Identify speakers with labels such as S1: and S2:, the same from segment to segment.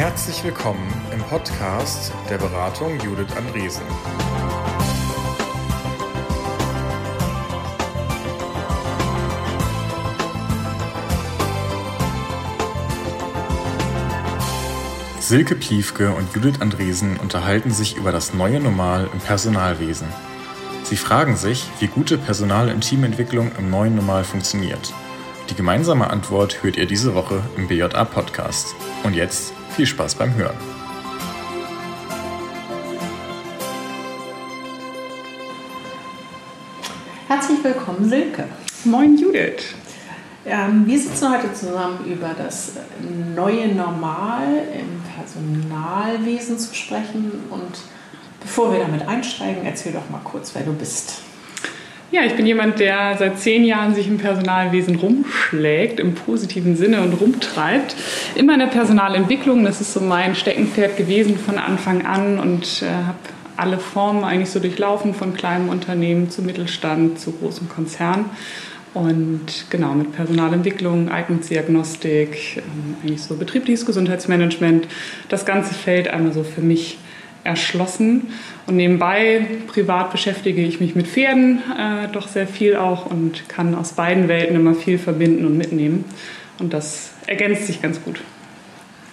S1: Herzlich willkommen im Podcast der Beratung Judith Andresen. Silke Piefke und Judith Andresen unterhalten sich über das neue Normal im Personalwesen. Sie fragen sich, wie gute Personal- und Teamentwicklung im neuen Normal funktioniert. Die gemeinsame Antwort hört ihr diese Woche im BJA-Podcast. Und jetzt viel Spaß beim Hören.
S2: Herzlich willkommen, Silke.
S3: Moin, Judith.
S2: Ähm, wir sitzen heute zusammen über das neue Normal im Personalwesen zu sprechen. Und bevor wir damit einsteigen, erzähl doch mal kurz, wer du bist.
S3: Ja, ich bin jemand, der seit zehn Jahren sich im Personalwesen rumschlägt, im positiven Sinne und rumtreibt. Immer in der Personalentwicklung, das ist so mein Steckenpferd gewesen von Anfang an und äh, habe alle Formen eigentlich so durchlaufen, von kleinem Unternehmen zu Mittelstand zu großem Konzern. Und genau mit Personalentwicklung, Eignungsdiagnostik, ähm, eigentlich so betriebliches Gesundheitsmanagement, das ganze Feld einmal so für mich erschlossen. Und nebenbei, privat beschäftige ich mich mit Pferden äh, doch sehr viel auch und kann aus beiden Welten immer viel verbinden und mitnehmen. Und das ergänzt sich ganz gut.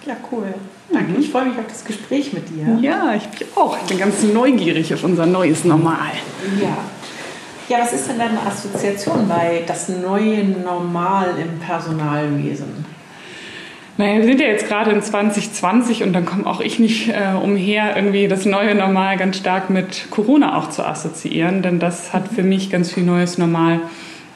S2: Ja, cool. Danke. Mhm. Ich freue mich auf das Gespräch mit dir.
S3: Ja, ich bin auch. Ich bin ganz neugierig auf unser neues Normal.
S2: Ja. Ja, was ist denn deine Assoziation bei das neue Normal im Personalwesen?
S3: Naja, wir sind ja jetzt gerade in 2020 und dann komme auch ich nicht äh, umher, irgendwie das neue Normal ganz stark mit Corona auch zu assoziieren, denn das hat für mich ganz viel neues Normal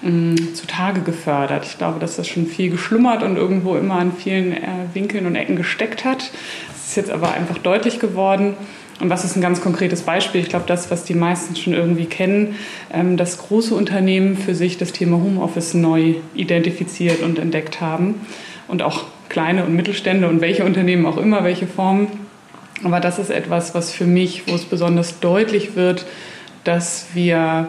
S3: mm, zutage gefördert. Ich glaube, dass das schon viel geschlummert und irgendwo immer an vielen äh, Winkeln und Ecken gesteckt hat. Es ist jetzt aber einfach deutlich geworden. Und was ist ein ganz konkretes Beispiel? Ich glaube, das, was die meisten schon irgendwie kennen, ähm, dass große Unternehmen für sich das Thema Homeoffice neu identifiziert und entdeckt haben und auch kleine und Mittelstände und welche Unternehmen auch immer, welche Formen. Aber das ist etwas, was für mich, wo es besonders deutlich wird, dass wir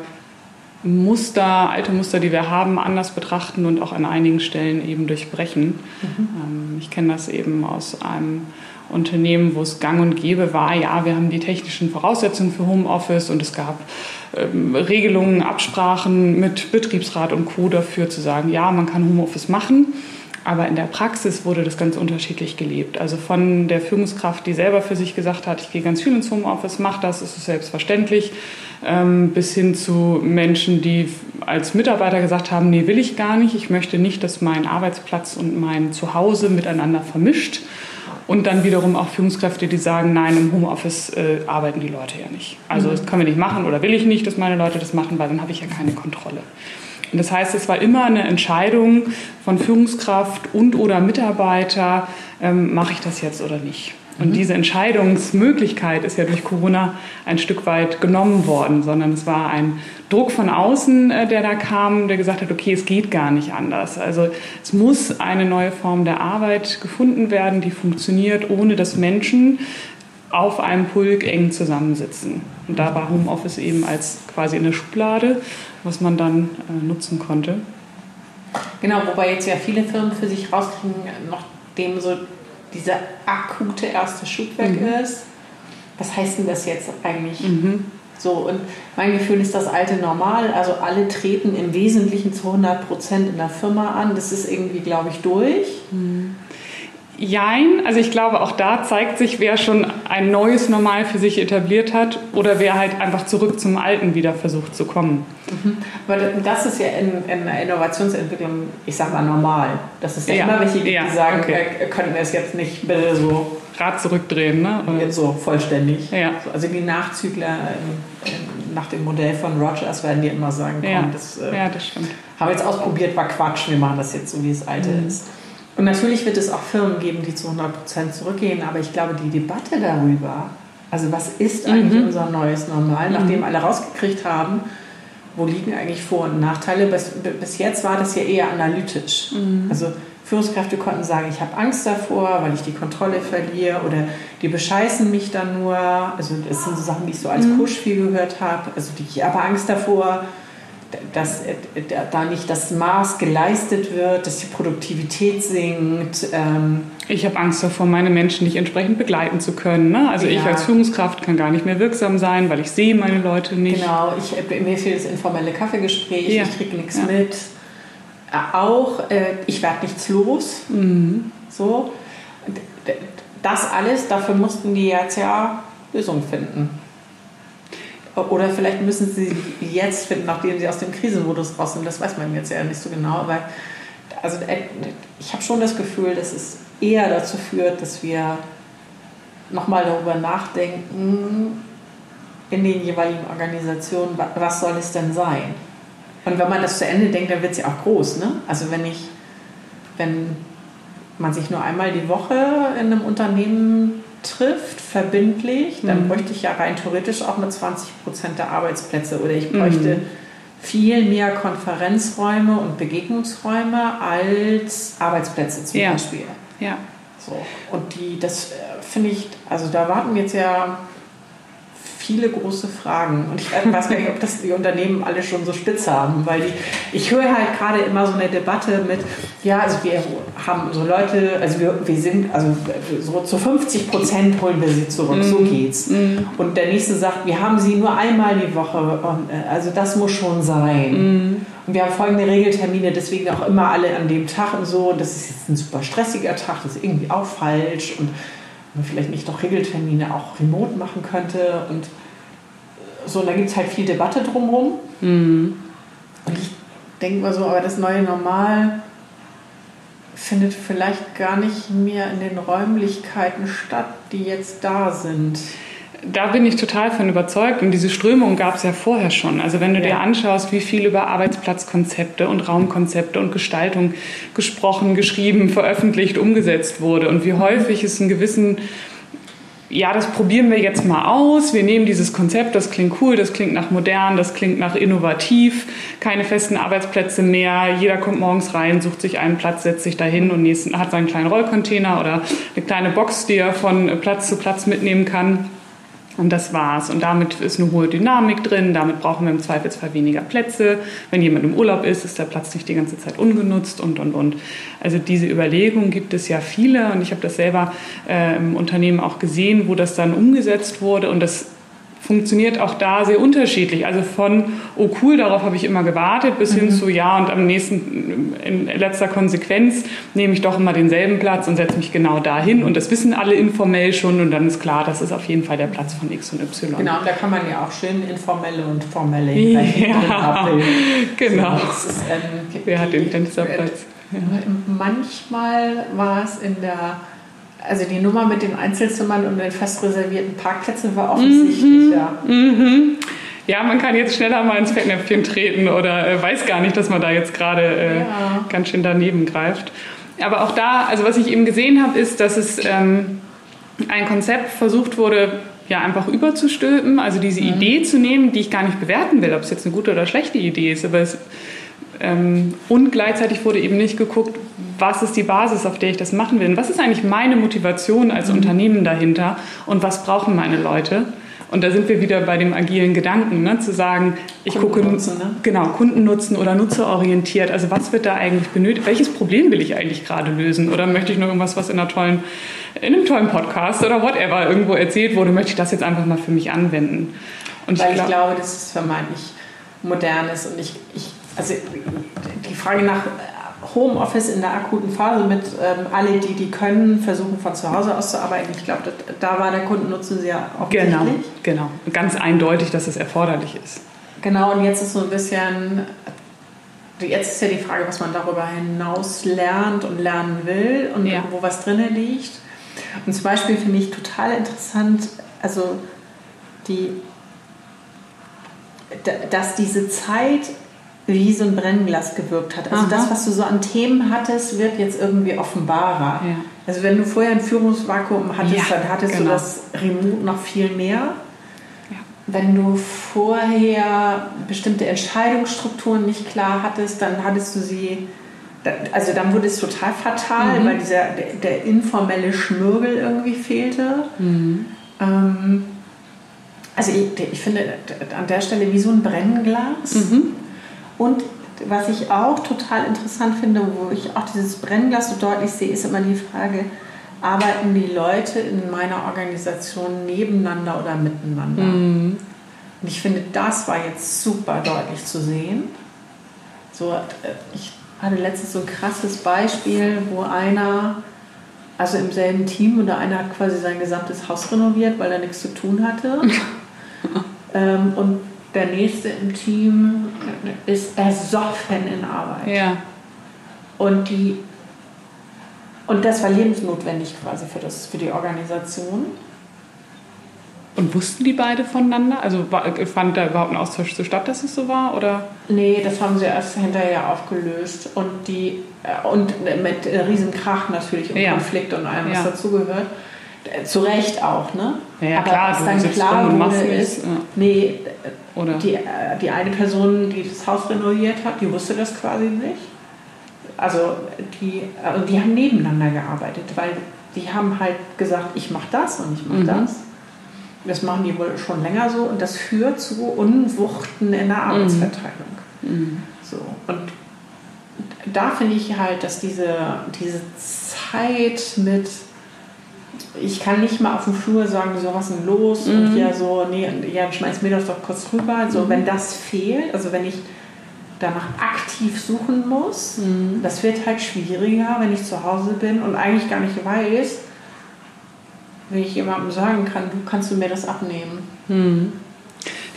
S3: Muster, alte Muster, die wir haben, anders betrachten und auch an einigen Stellen eben durchbrechen. Mhm. Ähm, ich kenne das eben aus einem Unternehmen, wo es gang und gäbe war, ja, wir haben die technischen Voraussetzungen für Homeoffice und es gab ähm, Regelungen, Absprachen mit Betriebsrat und Co. dafür zu sagen, ja, man kann Homeoffice machen. Aber in der Praxis wurde das ganz unterschiedlich gelebt. Also von der Führungskraft, die selber für sich gesagt hat, ich gehe ganz viel ins Homeoffice, mach das, ist es selbstverständlich, ähm, bis hin zu Menschen, die als Mitarbeiter gesagt haben, nee, will ich gar nicht, ich möchte nicht, dass mein Arbeitsplatz und mein Zuhause miteinander vermischt. Und dann wiederum auch Führungskräfte, die sagen, nein, im Homeoffice äh, arbeiten die Leute ja nicht. Also das können wir nicht machen oder will ich nicht, dass meine Leute das machen, weil dann habe ich ja keine Kontrolle. Und das heißt, es war immer eine Entscheidung von Führungskraft und oder Mitarbeiter, ähm, mache ich das jetzt oder nicht. Und mhm. diese Entscheidungsmöglichkeit ist ja durch Corona ein Stück weit genommen worden, sondern es war ein Druck von außen, äh, der da kam, der gesagt hat, okay, es geht gar nicht anders. Also es muss eine neue Form der Arbeit gefunden werden, die funktioniert, ohne dass Menschen auf einem Pulk eng zusammensitzen. Und da war Homeoffice eben als quasi eine Schublade, was man dann äh, nutzen konnte.
S2: Genau, wobei jetzt ja viele Firmen für sich rauskriegen, nachdem so dieser akute erste Schub weg mhm. ist. Was heißt denn das jetzt eigentlich? Mhm. So, und mein Gefühl ist das alte Normal. Also alle treten im Wesentlichen zu 100 Prozent in der Firma an. Das ist irgendwie, glaube ich, durch. Mhm.
S3: Jein, also ich glaube, auch da zeigt sich, wer schon ein neues Normal für sich etabliert hat oder wer halt einfach zurück zum Alten wieder versucht zu kommen.
S2: Mhm. Aber das ist ja in, in der Innovationsentwicklung, ich sag mal, normal. Das ist ja, ja immer welche, die ja, sagen, okay. äh, können wir es jetzt nicht bitte so.
S3: Rad zurückdrehen, ne?
S2: Jetzt so vollständig. Ja. Also die Nachzügler nach dem Modell von Rogers werden die immer sagen, komm,
S3: ja.
S2: das,
S3: äh, ja, das stimmt.
S2: haben wir jetzt ausprobiert, war Quatsch, wir machen das jetzt so, wie es alte mhm. ist. Und natürlich wird es auch Firmen geben, die zu 100% zurückgehen, aber ich glaube, die Debatte darüber, also was ist eigentlich mhm. unser neues Normal, mhm. nachdem alle rausgekriegt haben, wo liegen eigentlich Vor- und Nachteile, bis, bis jetzt war das ja eher analytisch. Mhm. Also Führungskräfte konnten sagen, ich habe Angst davor, weil ich die Kontrolle verliere oder die bescheißen mich dann nur. Also das sind so Sachen, die ich so als mhm. Push viel gehört habe. Also die, ich habe Angst davor, dass da nicht das Maß geleistet wird, dass die Produktivität sinkt. Ähm
S3: ich habe Angst davor, meine Menschen nicht entsprechend begleiten zu können. Ne? Also ja. ich als Führungskraft kann gar nicht mehr wirksam sein, weil ich sehe meine Leute nicht.
S2: Genau, ich, mir fehlt das informelle Kaffeegespräch, ja. ich kriege nichts ja. mit. Auch, äh, ich werde nichts los. Mhm. So. Das alles, dafür mussten die jetzt ja Lösungen finden. Oder vielleicht müssen sie jetzt finden, nachdem sie aus dem Krisenmodus raus sind. Das weiß man jetzt ja nicht so genau. Aber also, äh, ich habe schon das Gefühl, dass es eher dazu führt, dass wir nochmal darüber nachdenken, in den jeweiligen Organisationen, was soll es denn sein? Und wenn man das zu Ende denkt, dann wird es ja auch groß. Ne? Also wenn ich, wenn man sich nur einmal die Woche in einem Unternehmen trifft, verbindlich, dann mhm. bräuchte ich ja rein theoretisch auch nur 20 Prozent der Arbeitsplätze oder ich bräuchte mhm. viel mehr Konferenzräume und Begegnungsräume als Arbeitsplätze zum
S3: ja.
S2: Beispiel.
S3: Ja.
S2: So. Und die, das äh, finde ich, also da warten jetzt ja viele große Fragen. Und ich weiß gar nicht, ob das die Unternehmen alle schon so spitz haben, weil die, ich höre halt gerade immer so eine Debatte mit, ja, also wir haben so Leute, also wir, wir sind, also so zu 50 Prozent holen wir sie zurück, mm. so mhm. geht's. Mm. Und der nächste sagt, wir haben sie nur einmal die Woche, äh, also das muss schon sein. Mm. Und wir haben folgende Regeltermine, deswegen auch immer alle an dem Tag und so. Und das ist jetzt ein super stressiger Tag, das ist irgendwie auch falsch. Und man vielleicht nicht doch Regeltermine auch remote machen könnte. Und so, und da gibt es halt viel Debatte drumherum. Mhm. Und ich denke mal so, aber das neue Normal findet vielleicht gar nicht mehr in den Räumlichkeiten statt, die jetzt da sind
S3: da bin ich total von überzeugt und diese Strömung gab es ja vorher schon. Also wenn du ja. dir anschaust, wie viel über Arbeitsplatzkonzepte und Raumkonzepte und Gestaltung gesprochen, geschrieben, veröffentlicht, umgesetzt wurde und wie häufig es einen gewissen ja, das probieren wir jetzt mal aus. Wir nehmen dieses Konzept, das klingt cool, das klingt nach modern, das klingt nach innovativ. Keine festen Arbeitsplätze mehr. Jeder kommt morgens rein, sucht sich einen Platz, setzt sich dahin und hat seinen kleinen Rollcontainer oder eine kleine Box, die er von Platz zu Platz mitnehmen kann. Und das war's. Und damit ist eine hohe Dynamik drin. Damit brauchen wir im Zweifelsfall weniger Plätze. Wenn jemand im Urlaub ist, ist der Platz nicht die ganze Zeit ungenutzt und, und, und. Also diese Überlegungen gibt es ja viele. Und ich habe das selber äh, im Unternehmen auch gesehen, wo das dann umgesetzt wurde. Und das funktioniert auch da sehr unterschiedlich. Also von, oh cool, darauf habe ich immer gewartet, bis mhm. hin zu, ja, und am nächsten, in letzter Konsequenz nehme ich doch immer denselben Platz und setze mich genau dahin. Und das wissen alle informell schon und dann ist klar, das ist auf jeden Fall der Platz von X und
S2: Y. Genau, und da kann man ja auch schön informelle und formelle
S3: ja, Genau. So, ist, ähm, Wer hat den Fensterplatz?
S2: Ja. Manchmal war es in der also die Nummer mit den Einzelzimmern und den fest reservierten Parkplätzen war offensichtlich, mhm. ja.
S3: Mhm. Ja, man kann jetzt schneller mal ins Fettnäpfchen treten oder äh, weiß gar nicht, dass man da jetzt gerade äh, ja. ganz schön daneben greift. Aber auch da, also was ich eben gesehen habe, ist, dass es ähm, ein Konzept versucht wurde, ja einfach überzustülpen, also diese mhm. Idee zu nehmen, die ich gar nicht bewerten will, ob es jetzt eine gute oder schlechte Idee ist, aber es ähm, und gleichzeitig wurde eben nicht geguckt, was ist die Basis, auf der ich das machen will. Und was ist eigentlich meine Motivation als mhm. Unternehmen dahinter und was brauchen meine Leute? Und da sind wir wieder bei dem agilen Gedanken, ne? zu sagen, ich gucke, ne? genau, Kundennutzen oder nutzerorientiert. Also was wird da eigentlich benötigt? Welches Problem will ich eigentlich gerade lösen? Oder möchte ich nur irgendwas, was in, einer tollen, in einem tollen Podcast oder whatever irgendwo erzählt wurde, möchte ich das jetzt einfach mal für mich anwenden?
S2: Und Weil ich, glaub, ich glaube, dass es vermeintlich modern ist und ich, ich also die Frage nach Homeoffice in der akuten Phase mit ähm, alle, die die können, versuchen von zu Hause aus zu arbeiten. Ich glaube, da war der Kundennutzen sehr
S3: offensichtlich. Genau, genau. Ganz eindeutig, dass es erforderlich ist.
S2: Genau, und jetzt ist so ein bisschen, jetzt ist ja die Frage, was man darüber hinaus lernt und lernen will und ja. wo was drin liegt. Und zum Beispiel finde ich total interessant, also die, dass diese Zeit wie so ein Brennglas gewirkt hat. Also Aha. das, was du so an Themen hattest, wird jetzt irgendwie offenbarer. Ja. Also wenn du vorher ein Führungsvakuum hattest, ja, dann hattest genau. du das Remote noch viel mehr. Ja. Wenn du vorher bestimmte Entscheidungsstrukturen nicht klar hattest, dann hattest du sie, also dann wurde es total fatal, mhm. weil dieser, der, der, informelle Schmürgel irgendwie fehlte. Mhm. Ähm, also ich, ich, finde an der Stelle wie so ein Brennglas. Mhm Und was ich auch total interessant finde, wo ich auch dieses Brennglas so deutlich sehe, ist immer die Frage, arbeiten die Leute in meiner Organisation nebeneinander oder miteinander? Mhm. Und ich finde, das war jetzt super deutlich zu sehen. So, äh, ich hatte letztens so ein krasses Beispiel, wo einer, also im selben Team, oder einer hat quasi sein gesamtes Haus renoviert, weil er nichts zu tun hatte. ähm, und der nächste im Team ist ersoffen in Arbeit.
S3: Ja.
S2: Und die und das war lebensnotwendig quasi für, das, für die Organisation.
S3: Und wussten die beide voneinander? Also fand da überhaupt ein Austausch so statt, dass es so war? Oder?
S2: Nee, das haben sie erst hinterher aufgelöst. Und, die, äh, und mit riesen Krach natürlich und ja. Konflikt und allem, was ja. dazugehört. Zu Recht auch, ne?
S3: Ja, Aber klar,
S2: was dann klar wurde, ist, ja. nee, Oder? Die, äh, die eine Person, die das Haus renoviert hat, die wusste das quasi nicht also die, also die haben nebeneinander gearbeitet, weil die haben halt gesagt, ich mache das und ich mache mhm. das. Das machen die wohl schon länger so und das führt zu Unwuchten in der mhm. Arbeitsverteilung. Mhm. So. Und da finde ich halt, dass diese, diese Zeit mit, ich kann nicht mal auf dem Flur sagen, so was ist denn los mhm. und ja so, nee, ja, schmeiß mir das doch kurz rüber. So, mhm. wenn das fehlt, also wenn ich danach aktiv suchen muss. Mhm. Das wird halt schwieriger, wenn ich zu Hause bin und eigentlich gar nicht weiß, wie ich jemandem sagen kann, du kannst du mir das abnehmen.
S3: Mhm.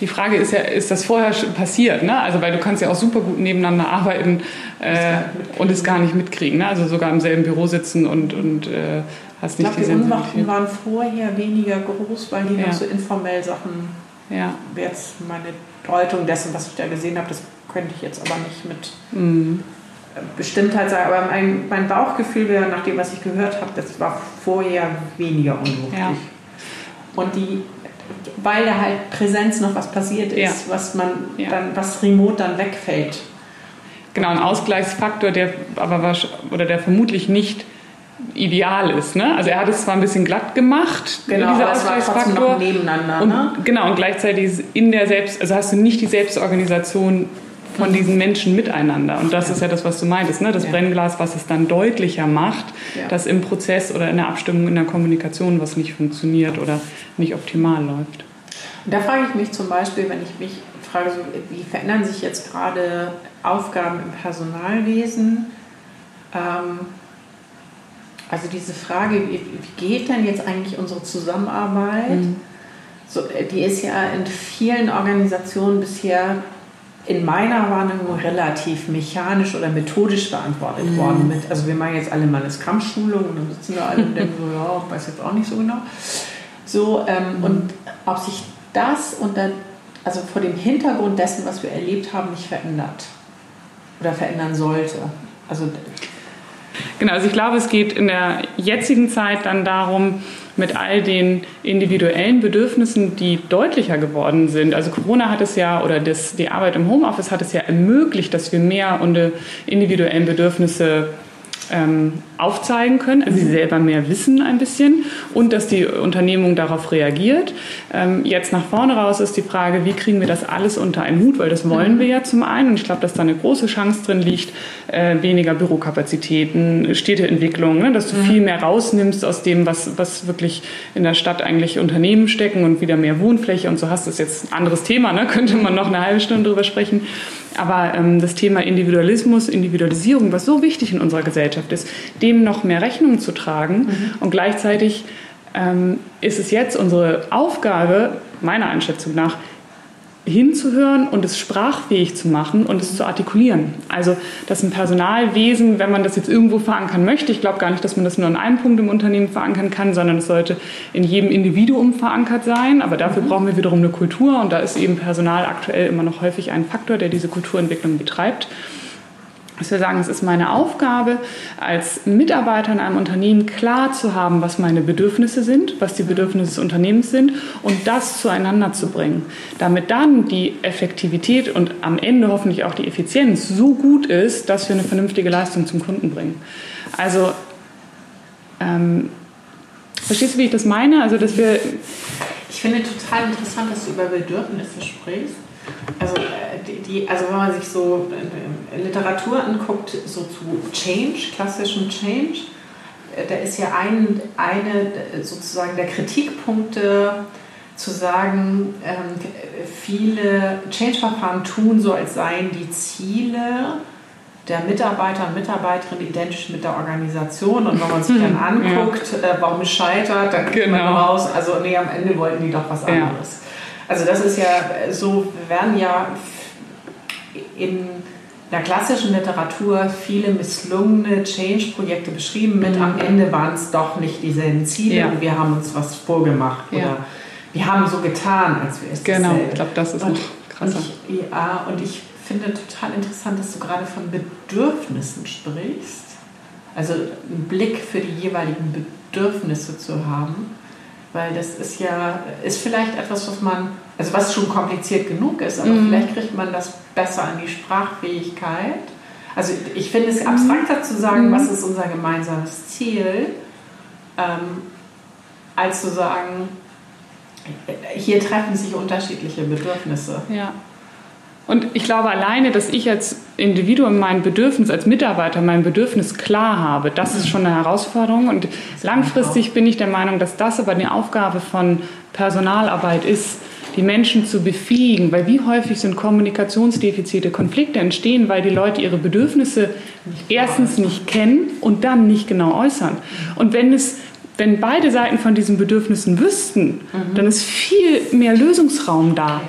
S3: Die Frage ist ja, ist das vorher passiert? Ne? Also, weil du kannst ja auch super gut nebeneinander arbeiten äh, und es gar nicht mitkriegen. Ne? Also sogar im selben Büro sitzen und, und äh, hast
S2: ich glaube, die Unwachten waren vorher weniger groß, weil die ja. noch so informell Sachen. Ja. Jetzt meine Deutung dessen, was ich da gesehen habe, das könnte ich jetzt aber nicht mit mhm. Bestimmtheit sagen. Aber mein, mein Bauchgefühl wäre, nach dem, was ich gehört habe, das war vorher weniger unwuchtig. Ja. Und die, weil da halt Präsenz noch was passiert ist, ja. was man dann, was remote dann wegfällt.
S3: Genau, ein Ausgleichsfaktor, der aber oder der vermutlich nicht ideal ist. Ne? Also er hat es zwar ein bisschen glatt gemacht,
S2: genau, dieser Ausgleichsfaktor. nebeneinander.
S3: Und, ne? Genau, und gleichzeitig in der Selbst, also hast du nicht die Selbstorganisation von diesen Menschen miteinander. Und das ja. ist ja das, was du meintest, ne? das ja. Brennglas, was es dann deutlicher macht, ja. dass im Prozess oder in der Abstimmung, in der Kommunikation was nicht funktioniert oder nicht optimal läuft.
S2: Und da frage ich mich zum Beispiel, wenn ich mich frage, so, wie verändern sich jetzt gerade Aufgaben im Personalwesen? Ähm, also diese Frage, wie, geht denn jetzt eigentlich unsere Zusammenarbeit? Mhm. So, die ist ja in vielen Organisationen bisher in meiner Wahrnehmung relativ mechanisch oder methodisch beantwortet mhm. worden. Mit, also wir machen jetzt alle mal eine Scrum-Schulung und dann sitzen wir alle und denken so, ja, ich weiß jetzt auch nicht so genau. So, ähm, mhm. Und ob sich das unter, also vor dem Hintergrund dessen, was wir erlebt haben, nicht verändert oder verändern sollte. Also
S3: Genau, also ich glaube, es geht in der jetzigen Zeit dann darum, mit all den individuellen Bedürfnissen, die deutlicher geworden sind. Also Corona hat es ja, oder das, die Arbeit im Homeoffice hat es ja ermöglicht, dass wir mehr und individuellen Bedürfnisse ähm, aufzeigen können, also sie selber mehr wissen ein bisschen und dass die Unternehmung darauf reagiert. Ähm, jetzt nach vorne raus ist die Frage, wie kriegen wir das alles unter einen Hut, weil das wollen wir ja zum einen und ich glaube, dass da eine große Chance drin liegt, äh, weniger Bürokapazitäten, Städteentwicklung, ne, dass du mhm. viel mehr rausnimmst aus dem, was, was wirklich in der Stadt eigentlich Unternehmen stecken und wieder mehr Wohnfläche und so hast. Das ist jetzt ein anderes Thema, ne? könnte man noch eine halbe Stunde drüber sprechen. Aber ähm, das Thema Individualismus, Individualisierung, was so wichtig in unserer Gesellschaft ist, dem noch mehr Rechnung zu tragen. Mhm. Und gleichzeitig ähm, ist es jetzt unsere Aufgabe, meiner Einschätzung nach, hinzuhören und es sprachfähig zu machen und es zu artikulieren. Also, dass ein Personalwesen, wenn man das jetzt irgendwo verankern möchte, ich glaube gar nicht, dass man das nur an einem Punkt im Unternehmen verankern kann, sondern es sollte in jedem Individuum verankert sein. Aber dafür mhm. brauchen wir wiederum eine Kultur und da ist eben Personal aktuell immer noch häufig ein Faktor, der diese Kulturentwicklung betreibt dass wir sagen, es ist meine Aufgabe, als Mitarbeiter in einem Unternehmen klar zu haben, was meine Bedürfnisse sind, was die Bedürfnisse des Unternehmens sind und das zueinander zu bringen, damit dann die Effektivität und am Ende hoffentlich auch die Effizienz so gut ist, dass wir eine vernünftige Leistung zum Kunden bringen. Also ähm, verstehst du, wie ich das meine? Also dass wir
S2: ich finde total interessant, dass du über Bedürfnisse sprichst Also, äh, die, die, also wenn man sich so äh, Literatur anguckt, so zu Change, klassischem Change, äh, da ist ja ein, eine sozusagen der Kritikpunkte zu sagen, ähm, viele Change-Verfahren tun so, als seien die Ziele der Mitarbeiter und Mitarbeiterin identisch mit der Organisation. Und wenn man sich dann anguckt, äh, warum es scheitert, dann kriegt genau. man raus, also nee, am Ende wollten die doch was anderes. Ja. Also das ist ja so, werden ja in der klassischen Literatur viele misslungene Change-Projekte beschrieben mit, mhm. am Ende waren es doch nicht dieselben Ziele ja. und wir haben uns was vorgemacht. Oder wir haben so getan, als wir es
S3: Genau, ich glaube, das ist und, krasser.
S2: Und ich, ja, und ich finde total interessant, dass du gerade von Bedürfnissen sprichst. Also einen Blick für die jeweiligen Bedürfnisse zu haben. Weil das ist ja, ist vielleicht etwas, was man, also was schon kompliziert genug ist, aber mhm. vielleicht kriegt man das besser an die Sprachfähigkeit. Also ich finde es abstrakter zu sagen, mhm. was ist unser gemeinsames Ziel, ähm, als zu sagen, hier treffen sich unterschiedliche Bedürfnisse.
S3: Ja. Und ich glaube alleine, dass ich als Individuum mein Bedürfnis, als Mitarbeiter mein Bedürfnis klar habe, das ist schon eine Herausforderung. Und langfristig bin ich der Meinung, dass das aber die Aufgabe von Personalarbeit ist, die Menschen zu befähigen. Weil wie häufig sind Kommunikationsdefizite, Konflikte entstehen, weil die Leute ihre Bedürfnisse erstens nicht kennen und dann nicht genau äußern. Und wenn es wenn beide Seiten von diesen Bedürfnissen wüssten, mhm. dann ist viel mehr Lösungsraum da.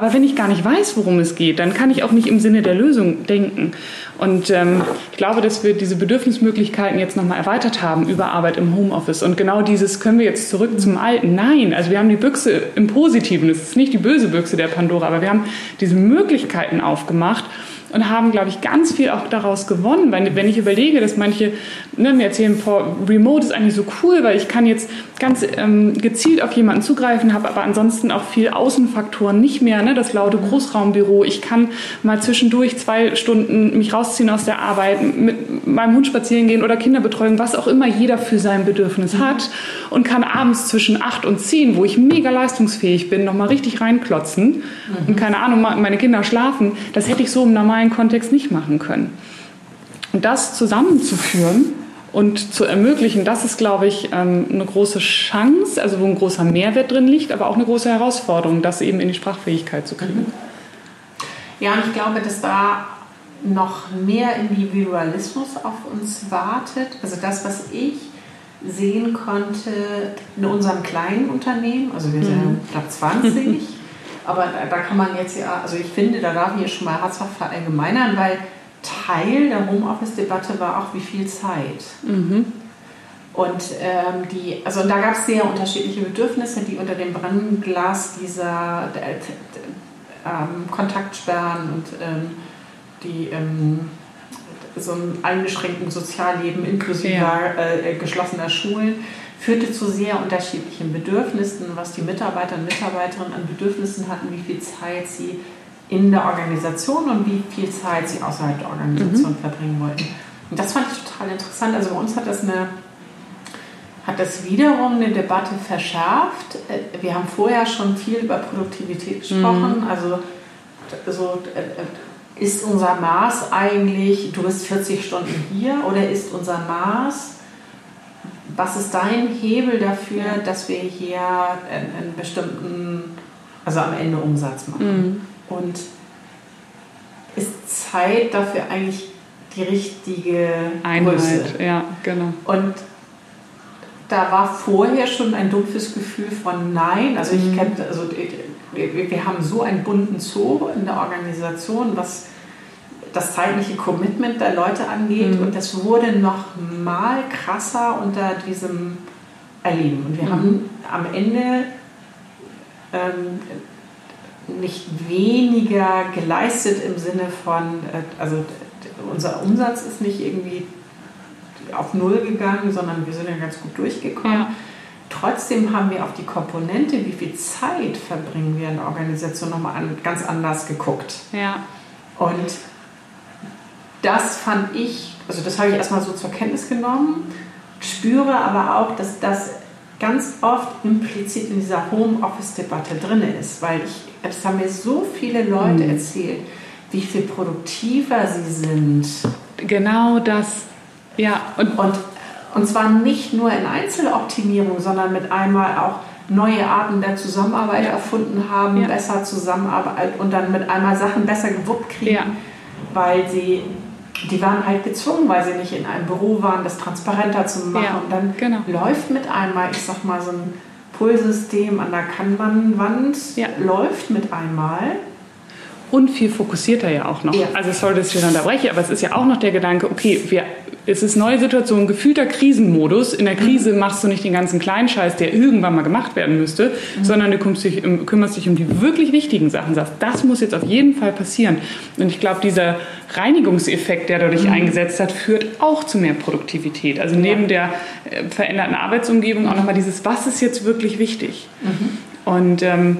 S3: Aber wenn ich gar nicht weiß, worum es geht, dann kann ich auch nicht im Sinne der Lösung denken. Und ähm, ich glaube, dass wir diese Bedürfnismöglichkeiten jetzt nochmal erweitert haben über Arbeit im Homeoffice. Und genau dieses können wir jetzt zurück zum Alten. Nein, also wir haben die Büchse im Positiven. Es ist nicht die böse Büchse der Pandora, aber wir haben diese Möglichkeiten aufgemacht und haben, glaube ich, ganz viel auch daraus gewonnen. Weil, wenn ich überlege, dass manche ne, mir erzählen, boah, Remote ist eigentlich so cool, weil ich kann jetzt ganz ähm, gezielt auf jemanden zugreifen, habe aber ansonsten auch viel Außenfaktoren nicht mehr, ne, das laute Großraumbüro. Ich kann mal zwischendurch zwei Stunden mich rausziehen aus der Arbeit, mit meinem Hund spazieren gehen oder Kinderbetreuung, was auch immer jeder für sein Bedürfnis mhm. hat und kann abends zwischen acht und zehn, wo ich mega leistungsfähig bin, nochmal richtig reinklotzen mhm. und keine Ahnung, meine Kinder schlafen. Das hätte ich so im normalen Kontext nicht machen können. Und das zusammenzuführen und zu ermöglichen, das ist, glaube ich, ähm, eine große Chance, also wo ein großer Mehrwert drin liegt, aber auch eine große Herausforderung, das eben in die Sprachfähigkeit zu kriegen. Mhm.
S2: Ja, und ich glaube, dass da noch mehr Individualismus auf uns wartet. Also das, was ich sehen konnte in unserem kleinen Unternehmen, also wir sind mhm. knapp 20, aber da, da, kann man jetzt ja, also ich finde, da darf ich hier schon mal herzhaft verallgemeinern, weil Teil der Homeoffice-Debatte war auch, wie viel Zeit. Mhm. Und ähm, die, also da gab es sehr unterschiedliche Bedürfnisse, die unter dem Brennglas dieser äh, ähm, Kontaktsperren und ähm, die ähm, so einem eingeschränkten Sozialleben inklusive ja. äh, geschlossener Schulen führte zu sehr unterschiedlichen Bedürfnissen, was die Mitarbeiter und Mitarbeiterinnen an Bedürfnissen hatten, wie viel Zeit sie in der Organisation und wie viel Zeit sie außerhalb der Organisation mhm. verbringen wollten. Und das fand ich total interessant. Also bei uns hat das eine hat das wiederum eine Debatte verschärft. Äh, wir haben vorher schon viel über Produktivität gesprochen. Mhm. Also so, äh, ist unser Maß eigentlich, du bist 40 Stunden hier oder ist unser Maß, was ist dein Hebel dafür, dass wir hier einen, einen bestimmten, also am Ende Umsatz machen? Mhm. Und ist Zeit dafür eigentlich die richtige
S3: Einheit, Größe? Ja, genau.
S2: Und da war vorher schon ein dumpfes Gefühl von Nein. Also ich mhm. kenne, also wir, wir haben so einen bunten Zoo in der Organisation, was das zeitliche Commitment der Leute angeht. Mhm. Und das wurde noch mal krasser unter diesem Erleben. Und wir mhm. haben am Ende ähm, nicht weniger geleistet im Sinne von, äh, also unser Umsatz ist nicht irgendwie auf Null gegangen, sondern wir sind ja ganz gut durchgekommen. Ja. Trotzdem haben wir auf die Komponente, wie viel Zeit verbringen wir in der Organisation, nochmal an, ganz anders geguckt.
S3: Ja.
S2: Und das fand ich, also das habe ich erstmal so zur Kenntnis genommen, spüre aber auch, dass das ganz oft implizit in dieser Homeoffice-Debatte drin ist, weil ich, es haben mir so viele Leute mhm. erzählt, wie viel produktiver sie sind.
S3: Genau das, ja.
S2: Und, und, und zwar nicht nur in Einzeloptimierung, sondern mit einmal auch neue Arten der Zusammenarbeit ja. erfunden haben, ja. besser zusammenarbeiten und dann mit einmal Sachen besser gewuppt kriegen, ja. weil sie die waren halt gezwungen, weil sie nicht in einem Büro waren, das transparenter zu machen. Ja, und dann genau. läuft mit einmal, ich sag mal, so ein Pullsystem an der Kanban-Wand, ja. läuft mit einmal.
S3: Und viel fokussierter ja auch noch. Ja. Also sorry, dass ich wieder unterbreche, aber es ist ja auch noch der Gedanke, okay, wir es ist neue Situation, gefühlter Krisenmodus. In der Krise mhm. machst du nicht den ganzen kleinen Scheiß, der irgendwann mal gemacht werden müsste, mhm. sondern du dich, kümmerst dich um die wirklich wichtigen Sachen. Sagst, das muss jetzt auf jeden Fall passieren. Und ich glaube, dieser Reinigungseffekt, der dadurch mhm. eingesetzt hat, führt auch zu mehr Produktivität. Also neben ja. der äh, veränderten Arbeitsumgebung auch nochmal dieses, was ist jetzt wirklich wichtig? Mhm. Und ähm,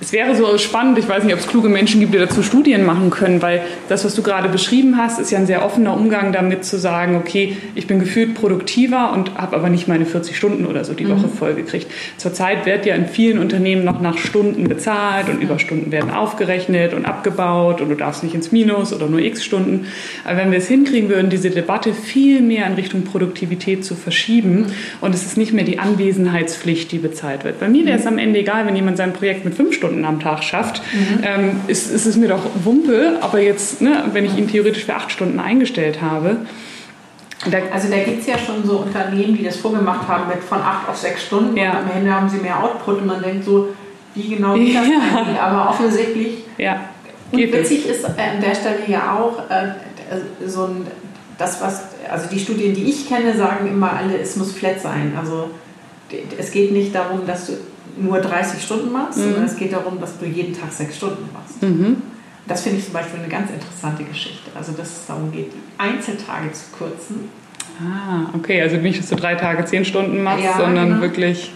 S3: es wäre so spannend, ich weiß nicht, ob es kluge Menschen gibt, die dazu Studien machen können, weil das, was du gerade beschrieben hast, ist ja ein sehr offener Umgang damit zu sagen, okay, ich bin gefühlt produktiver und habe aber nicht meine 40 Stunden oder so die Woche mhm. voll gekriegt. Zurzeit wird ja in vielen Unternehmen noch nach Stunden bezahlt und Überstunden werden aufgerechnet und abgebaut und du darfst nicht ins Minus oder nur x Stunden. Aber wenn wir es hinkriegen würden, diese Debatte viel mehr in Richtung Produktivität zu verschieben und es ist nicht mehr die Anwesenheitspflicht, die bezahlt wird. Bei mir wäre es am Ende egal, wenn jemand sein Projekt mit fünf Stunden Stunden am Tag schafft, mhm. ähm, ist, ist es mir doch Wumpe. Aber jetzt, ne, wenn ich ihn theoretisch für acht Stunden eingestellt habe,
S2: da also da gibt es ja schon so Unternehmen, die das vorgemacht haben mit von acht auf sechs Stunden ja. und am Ende haben sie mehr Output und man denkt so, wie genau geht das ja. Aber offensichtlich.
S3: Ja.
S2: Und witzig es. ist an der Stelle ja auch äh, so ein, das, was, also die Studien, die ich kenne, sagen immer alle, es muss flat sein. Also es geht nicht darum, dass du nur 30 Stunden machst, mhm. sondern es geht darum, dass du jeden Tag sechs Stunden machst. Mhm. Das finde ich zum Beispiel eine ganz interessante Geschichte. Also, dass es darum geht, die Einzeltage zu kürzen.
S3: Ah, okay. Also nicht, dass du drei Tage zehn Stunden machst, ja, sondern genau. wirklich.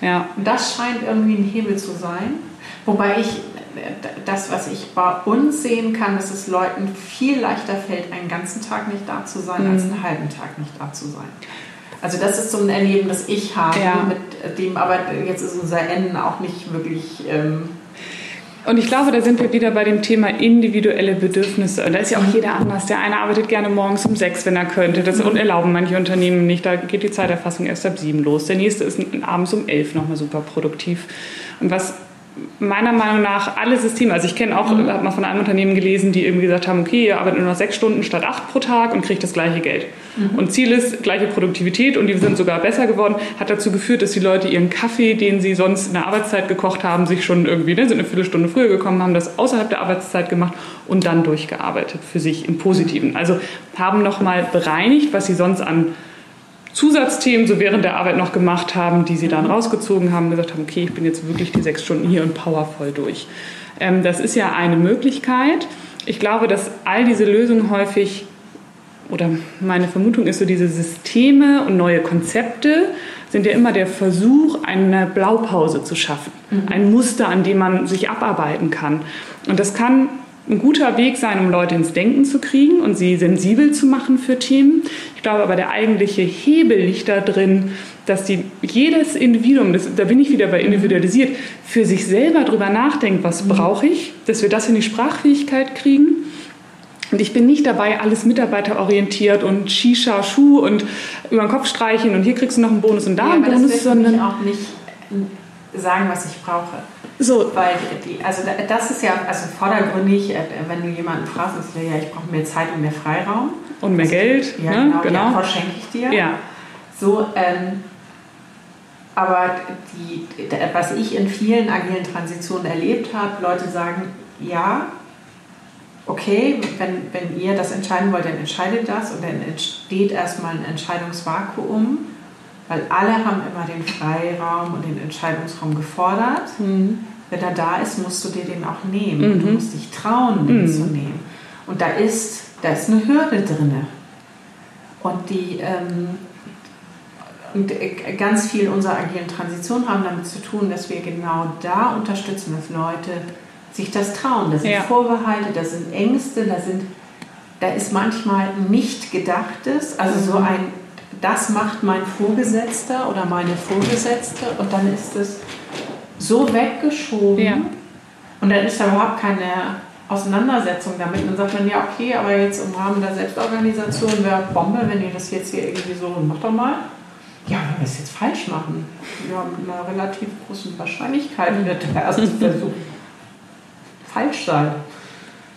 S3: Ja.
S2: Das scheint irgendwie ein Hebel zu sein. Wobei ich das, was ich bei uns sehen kann, dass es Leuten viel leichter fällt, einen ganzen Tag nicht da zu sein, mhm. als einen halben Tag nicht da zu sein. Also das ist so ein Erleben, das ich habe, ja. mit dem aber jetzt ist unser N auch nicht wirklich... Ähm,
S3: und ich glaube, da sind wir wieder bei dem Thema individuelle Bedürfnisse. Und da ist ja auch jeder anders. Der eine arbeitet gerne morgens um sechs, wenn er könnte. Das mhm. erlauben manche Unternehmen nicht. Da geht die Zeiterfassung erst ab sieben los. Der nächste ist abends um elf nochmal super produktiv. Und was meiner Meinung nach alle Systeme, also ich kenne auch, mhm. habe mal von einem Unternehmen gelesen, die irgendwie gesagt haben, okay, ihr arbeitet nur noch sechs Stunden statt acht pro Tag und kriegt das gleiche Geld. Mhm. Und Ziel ist gleiche Produktivität und die sind sogar besser geworden, hat dazu geführt, dass die Leute ihren Kaffee, den sie sonst in der Arbeitszeit gekocht haben, sich schon irgendwie, ne, sind eine Viertelstunde früher gekommen, haben das außerhalb der Arbeitszeit gemacht und dann durchgearbeitet für sich im Positiven. Also haben nochmal bereinigt, was sie sonst an Zusatzthemen so während der Arbeit noch gemacht haben, die sie dann rausgezogen haben, gesagt haben, okay, ich bin jetzt wirklich die sechs Stunden hier und powervoll durch. Ähm, das ist ja eine Möglichkeit. Ich glaube, dass all diese Lösungen häufig, oder meine Vermutung ist so, diese Systeme und neue Konzepte sind ja immer der Versuch, eine Blaupause zu schaffen. Mhm. Ein Muster, an dem man sich abarbeiten kann. Und das kann ein guter Weg sein, um Leute ins Denken zu kriegen und sie sensibel zu machen für Themen. Ich glaube aber, der eigentliche Hebel liegt da drin, dass die, jedes Individuum, das, da bin ich wieder bei individualisiert, für sich selber darüber nachdenkt, was brauche ich, dass wir das in die Sprachfähigkeit kriegen. Und ich bin nicht dabei, alles mitarbeiterorientiert und Shisha, Schuh und über den Kopf streichen und hier kriegst du noch einen Bonus und da ja, einen Bonus,
S2: sondern auch nicht sagen, was ich brauche. So. Weil die, also das ist ja also vordergründig, äh, wenn du jemanden fragst, ist ja, ich brauche mehr Zeit und mehr Freiraum.
S3: Und mehr
S2: also,
S3: Geld.
S2: Ja, ne? genau. genau. Ja, schenke ich dir. Ja. So, ähm, aber die, was ich in vielen agilen Transitionen erlebt habe, Leute sagen, ja, okay, wenn, wenn ihr das entscheiden wollt, dann entscheidet das und dann entsteht erstmal ein Entscheidungsvakuum, weil alle haben immer den Freiraum und den Entscheidungsraum gefordert. Mhm. Wenn er da ist, musst du dir den auch nehmen. Mhm. Du musst dich trauen, den mhm. zu nehmen. Und da ist, da ist eine Hürde drin. Und die ähm, und äh, ganz viel unserer agilen Transition haben damit zu tun, dass wir genau da unterstützen, dass Leute sich das trauen. Das sind ja. Vorbehalte, das sind Ängste, da, sind, da ist manchmal nicht Gedachtes, also so mhm. ein das macht mein Vorgesetzter oder meine Vorgesetzte und dann ist es so weggeschoben ja. und dann ist da überhaupt keine Auseinandersetzung damit. Und dann sagt man, ja, okay, aber jetzt im Rahmen der Selbstorganisation wäre Bombe, wenn ihr das jetzt hier irgendwie so, macht doch mal. Ja, wenn wir es jetzt falsch machen, ja, mit einer relativ großen Wahrscheinlichkeit wird der erste Versuch falsch sein.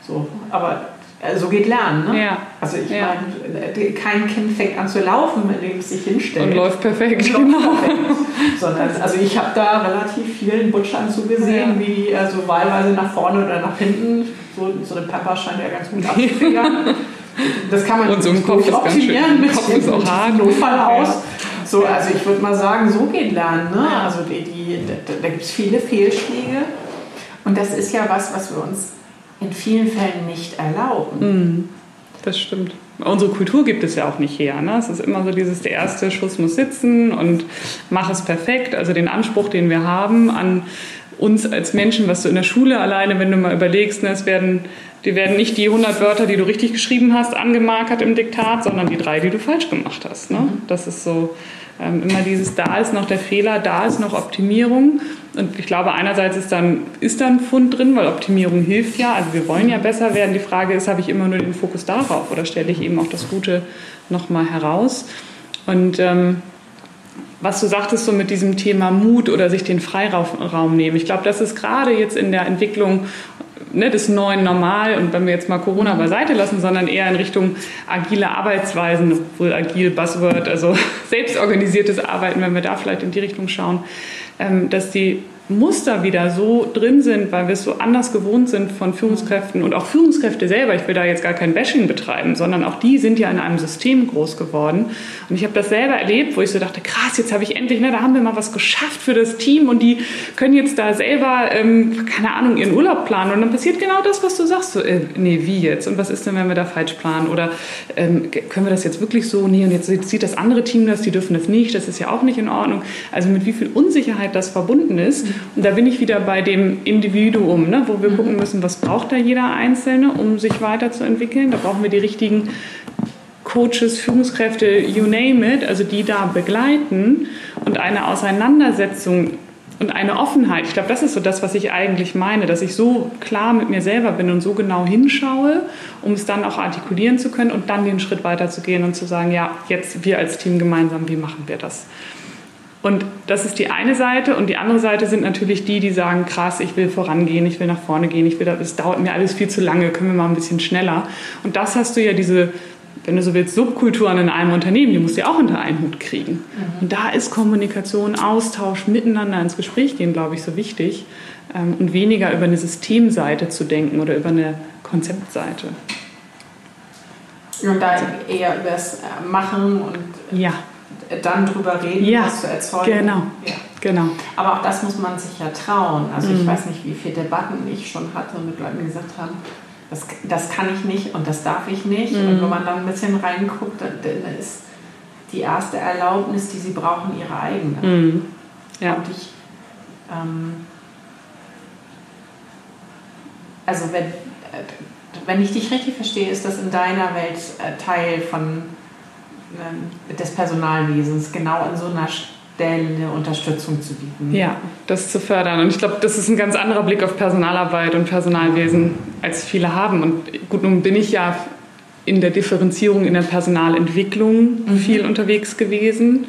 S2: So, aber so geht Lernen. Ne? Ja. Also ich ja. meine, äh, kein Kind fängt an zu laufen, indem es sich hinstellt.
S3: Und läuft perfekt.
S2: Und läuft genau. perfekt. Sondern, also ich habe da relativ vielen Butschern zugesehen, ja. wie die also wahlweise nach vorne oder nach hinten, so, so eine Pepper scheint ja ganz gut abzufingern. Das kann man
S3: und so im Kopf optimieren
S2: mit
S3: Kopf ist auch hart.
S2: Notfall aus. Ja. So, also ich würde mal sagen, so geht Lernen. Ne? Also die, die, da, da gibt es viele Fehlschläge. Und das ist ja was, was wir uns in vielen Fällen nicht erlauben.
S3: Mhm. Das stimmt. Unsere Kultur gibt es ja auch nicht her. Ne? Es ist immer so dieses, der erste Schuss muss sitzen und mach es perfekt. Also den Anspruch, den wir haben an uns als Menschen, was du in der Schule alleine, wenn du mal überlegst, ne, es werden, die werden nicht die 100 Wörter, die du richtig geschrieben hast, angemarkert im Diktat, sondern die drei, die du falsch gemacht hast. Ne? Mhm. Das ist so ähm, immer dieses, da ist noch der Fehler, da ist noch Optimierung. Und ich glaube, einerseits ist dann, ist dann Fund drin, weil Optimierung hilft ja. Also wir wollen ja besser werden. Die Frage ist, habe ich immer nur den Fokus darauf oder stelle ich eben auch das Gute nochmal heraus? Und ähm, was du sagtest, so mit diesem Thema Mut oder sich den Freiraum nehmen. Ich glaube, das ist gerade jetzt in der Entwicklung ne, des neuen Normal und wenn wir jetzt mal Corona beiseite lassen, sondern eher in Richtung agile Arbeitsweisen, wohl agil Buzzword, also selbstorganisiertes Arbeiten, wenn wir da vielleicht in die Richtung schauen, dass die Muster wieder so drin sind, weil wir es so anders gewohnt sind von Führungskräften und auch Führungskräfte selber. Ich will da jetzt gar kein Bashing betreiben, sondern auch die sind ja in einem System groß geworden. Und ich habe das selber erlebt, wo ich so dachte, krass, jetzt habe ich endlich, ne, da haben wir mal was geschafft für das Team und die können jetzt da selber, ähm, keine Ahnung, ihren Urlaub planen. Und dann passiert genau das, was du sagst. So, äh, nee, wie jetzt? Und was ist denn, wenn wir da falsch planen? Oder ähm, können wir das jetzt wirklich so? Nee, und jetzt sieht das andere Team das, die dürfen das nicht. Das ist ja auch nicht in Ordnung. Also mit wie viel Unsicherheit das verbunden ist. Und da bin ich wieder bei dem Individuum, ne, wo wir mhm. gucken müssen, was braucht da jeder Einzelne, um sich weiterzuentwickeln. Da brauchen wir die richtigen Coaches, Führungskräfte, you name it, also die da begleiten und eine Auseinandersetzung und eine Offenheit. Ich glaube, das ist so das, was ich eigentlich meine, dass ich so klar mit mir selber bin und so genau hinschaue, um es dann auch artikulieren zu können und dann den Schritt weiterzugehen und zu sagen, ja, jetzt wir als Team gemeinsam, wie machen wir das? Und das ist die eine Seite. Und die andere Seite sind natürlich die, die sagen, krass, ich will vorangehen, ich will nach vorne gehen, ich will, es dauert mir alles viel zu lange, können wir mal ein bisschen schneller. Und das hast du ja diese, wenn du so willst, Subkulturen in einem Unternehmen, die musst du ja auch unter einen Hut kriegen. Mhm. Und da ist Kommunikation, Austausch, miteinander ins Gespräch gehen, glaube ich, so wichtig. Ähm, und weniger über eine Systemseite zu denken oder über eine Konzeptseite.
S2: Und da eher über das Machen und
S3: ja
S2: dann drüber reden,
S3: ja,
S2: was zu erzeugen.
S3: Genau. Ja. genau.
S2: Aber auch das muss man sich ja trauen. Also mhm. ich weiß nicht, wie viele Debatten ich schon hatte mit Leuten, die gesagt haben, das, das kann ich nicht und das darf ich nicht. Mhm. Und wenn man dann ein bisschen reinguckt, dann, dann ist die erste Erlaubnis, die sie brauchen, ihre eigene.
S3: Mhm. Ja.
S2: Und ich, ähm, also wenn, äh, wenn ich dich richtig verstehe, ist das in deiner Welt äh, Teil von des Personalwesens genau an so einer Stelle Unterstützung zu bieten.
S3: Ja, das zu fördern. Und ich glaube, das ist ein ganz anderer Blick auf Personalarbeit und Personalwesen, als viele haben. Und gut, nun bin ich ja in der Differenzierung in der Personalentwicklung mhm. viel unterwegs gewesen.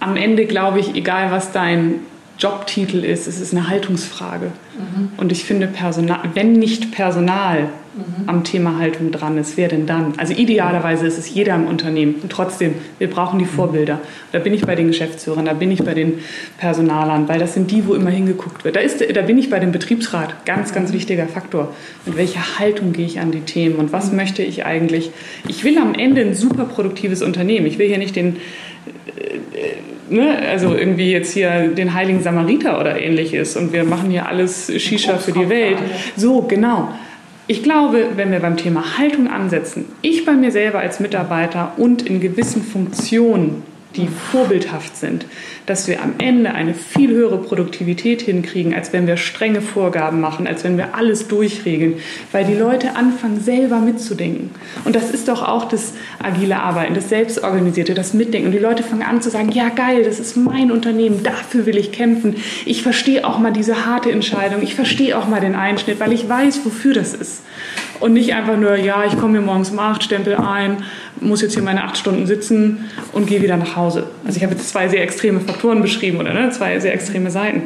S3: Am Ende glaube ich, egal was dein Jobtitel ist, es ist eine Haltungsfrage. Mhm. Und ich finde, Personal, wenn nicht Personal mhm. am Thema Haltung dran ist, wer denn dann? Also idealerweise ist es jeder im Unternehmen. Und trotzdem, wir brauchen die mhm. Vorbilder. Da bin ich bei den Geschäftsführern, da bin ich bei den Personalern, weil das sind die, wo immer hingeguckt wird. Da, ist, da bin ich bei dem Betriebsrat, ganz, ganz mhm. wichtiger Faktor. Mit welcher Haltung gehe ich an die Themen und was mhm. möchte ich eigentlich? Ich will am Ende ein super produktives Unternehmen. Ich will hier nicht den äh, ne, also irgendwie jetzt hier den heiligen Samariter oder ähnliches und wir machen hier alles Shisha für die Welt. So, genau. Ich glaube, wenn wir beim Thema Haltung ansetzen, ich bei mir selber als Mitarbeiter und in gewissen Funktionen die vorbildhaft sind, dass wir am Ende eine viel höhere Produktivität hinkriegen, als wenn wir strenge Vorgaben machen, als wenn wir alles durchregeln, weil die Leute anfangen, selber mitzudenken. Und das ist doch auch das agile Arbeiten, das Selbstorganisierte, das Mitdenken. Und die Leute fangen an zu sagen, ja geil, das ist mein Unternehmen, dafür will ich kämpfen. Ich verstehe auch mal diese harte Entscheidung, ich verstehe auch mal den Einschnitt, weil ich weiß, wofür das ist. Und nicht einfach nur, ja, ich komme hier morgens um acht, stempel ein, muss jetzt hier meine acht Stunden sitzen und gehe wieder nach Hause. Also ich habe jetzt zwei sehr extreme Faktoren beschrieben oder ne, zwei sehr extreme Seiten.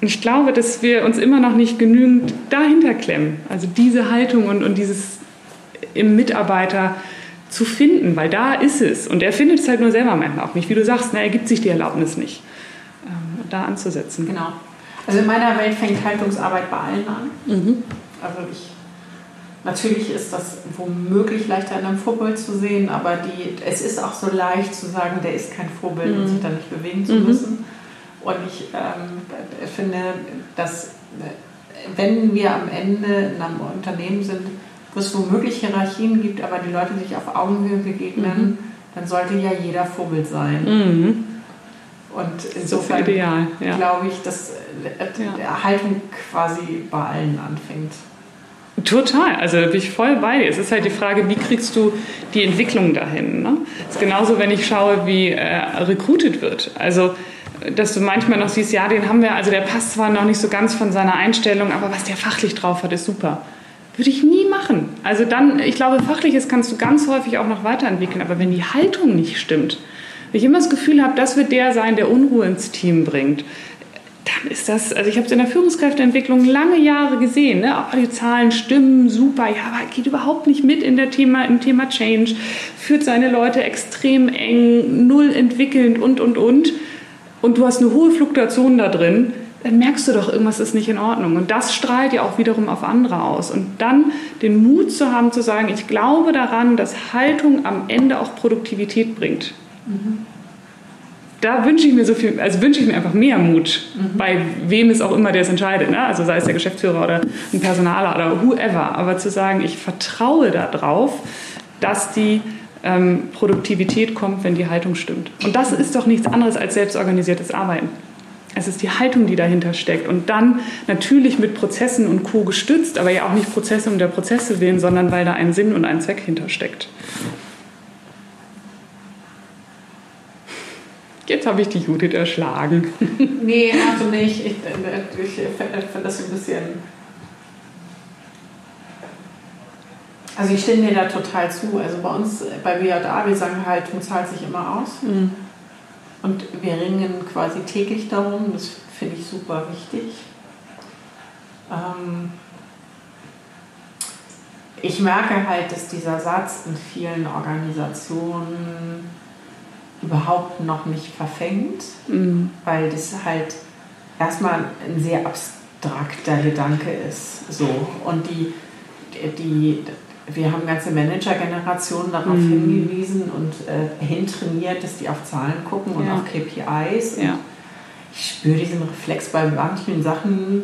S3: Und ich glaube, dass wir uns immer noch nicht genügend dahinter klemmen. Also diese Haltung und, und dieses im Mitarbeiter zu finden, weil da ist es. Und er findet es halt nur selber manchmal auch nicht. Wie du sagst, ne, er gibt sich die Erlaubnis nicht, ähm, da anzusetzen.
S2: Genau. Also in meiner Welt fängt Haltungsarbeit bei allen an. Mhm. Also ich Natürlich ist das womöglich leichter in einem Vorbild zu sehen, aber die, es ist auch so leicht zu sagen, der ist kein Vorbild mhm. und sich da nicht bewegen zu mhm. müssen. Und ich ähm, finde, dass wenn wir am Ende in einem Unternehmen sind, wo es womöglich Hierarchien gibt, aber die Leute sich auf Augenhöhe begegnen, mhm. dann sollte ja jeder Vorbild sein.
S3: Mhm.
S2: Und insofern
S3: so ja.
S2: glaube ich, dass ja. Erhaltung quasi bei allen anfängt.
S3: Total, also bin ich voll bei dir. Es ist halt die Frage, wie kriegst du die Entwicklung dahin? Ne? Ist genauso, wenn ich schaue, wie äh, recruited wird. Also, dass du manchmal noch siehst, ja, den haben wir, also der passt zwar noch nicht so ganz von seiner Einstellung, aber was der fachlich drauf hat, ist super. Würde ich nie machen. Also dann, ich glaube, fachliches kannst du ganz häufig auch noch weiterentwickeln, aber wenn die Haltung nicht stimmt, wenn ich immer das Gefühl habe, das wird der sein, der Unruhe ins Team bringt, dann ist das, also ich habe es in der Führungskräfteentwicklung lange Jahre gesehen, ne? oh, die Zahlen stimmen, super, ja, aber geht überhaupt nicht mit in der Thema, im Thema Change, führt seine Leute extrem eng, null entwickelnd und, und, und. Und du hast eine hohe Fluktuation da drin, dann merkst du doch, irgendwas ist nicht in Ordnung. Und das strahlt ja auch wiederum auf andere aus. Und dann den Mut zu haben, zu sagen, ich glaube daran, dass Haltung am Ende auch Produktivität bringt. Mhm da wünsche ich mir so viel, also wünsche ich mir einfach mehr Mut, mhm. bei wem es auch immer der es entscheidet, ne? also sei es der Geschäftsführer oder ein Personaler oder whoever, aber zu sagen, ich vertraue darauf, dass die ähm, Produktivität kommt, wenn die Haltung stimmt. Und das ist doch nichts anderes als selbstorganisiertes Arbeiten. Es ist die Haltung, die dahinter steckt. Und dann natürlich mit Prozessen und Co. gestützt, aber ja auch nicht Prozesse um der Prozesse willen, sondern weil da ein Sinn und ein Zweck hintersteckt. Jetzt habe ich die Judith erschlagen.
S2: nee, also nicht. Ich, ich finde das ein bisschen. Also ich stimme mir da total zu. Also bei uns, bei WJA, wir sagen Haltung zahlt sich immer aus. Mhm. Und wir ringen quasi täglich darum. Das finde ich super wichtig. Ähm ich merke halt, dass dieser Satz in vielen Organisationen überhaupt noch nicht verfängt, mhm. weil das halt erstmal ein sehr abstrakter Gedanke ist. So. Und die, die, wir haben ganze Manager-Generationen darauf mhm. hingewiesen und äh, hintrainiert, dass die auf Zahlen gucken und ja. auf KPIs. Und
S3: ja.
S2: Ich spüre diesen Reflex bei manchen Sachen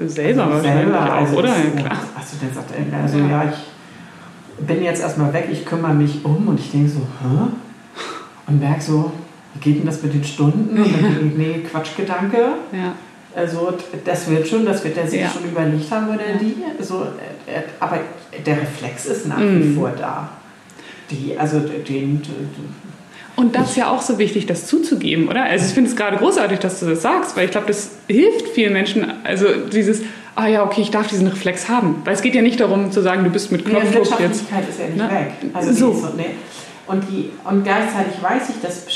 S3: äh, selber, also selber
S2: also
S3: oder?
S2: Ja, klar. Also, der sagt, also ja, ich bin jetzt erstmal weg, ich kümmere mich um und ich denke so, hä? Und merke so, wie geht denn das mit den Stunden? Und dann denke ich, nee, Quatschgedanke.
S3: Ja.
S2: Also das wird schon, das wird er sich ja. schon überlegt haben oder ja. die. Also, aber der Reflex ist nach mhm. wie vor da. Die, also den,
S3: und das ist ja auch so wichtig, das zuzugeben, oder? Also ich finde es gerade großartig, dass du das sagst, weil ich glaube, das hilft vielen Menschen. Also dieses, ah ja, okay, ich darf diesen Reflex haben. Weil es geht ja nicht darum zu sagen, du bist mit Knopfdruck
S2: nee, jetzt. ist ja nicht ne? weg. Also so. so nee. Und, die, und gleichzeitig weiß ich, dass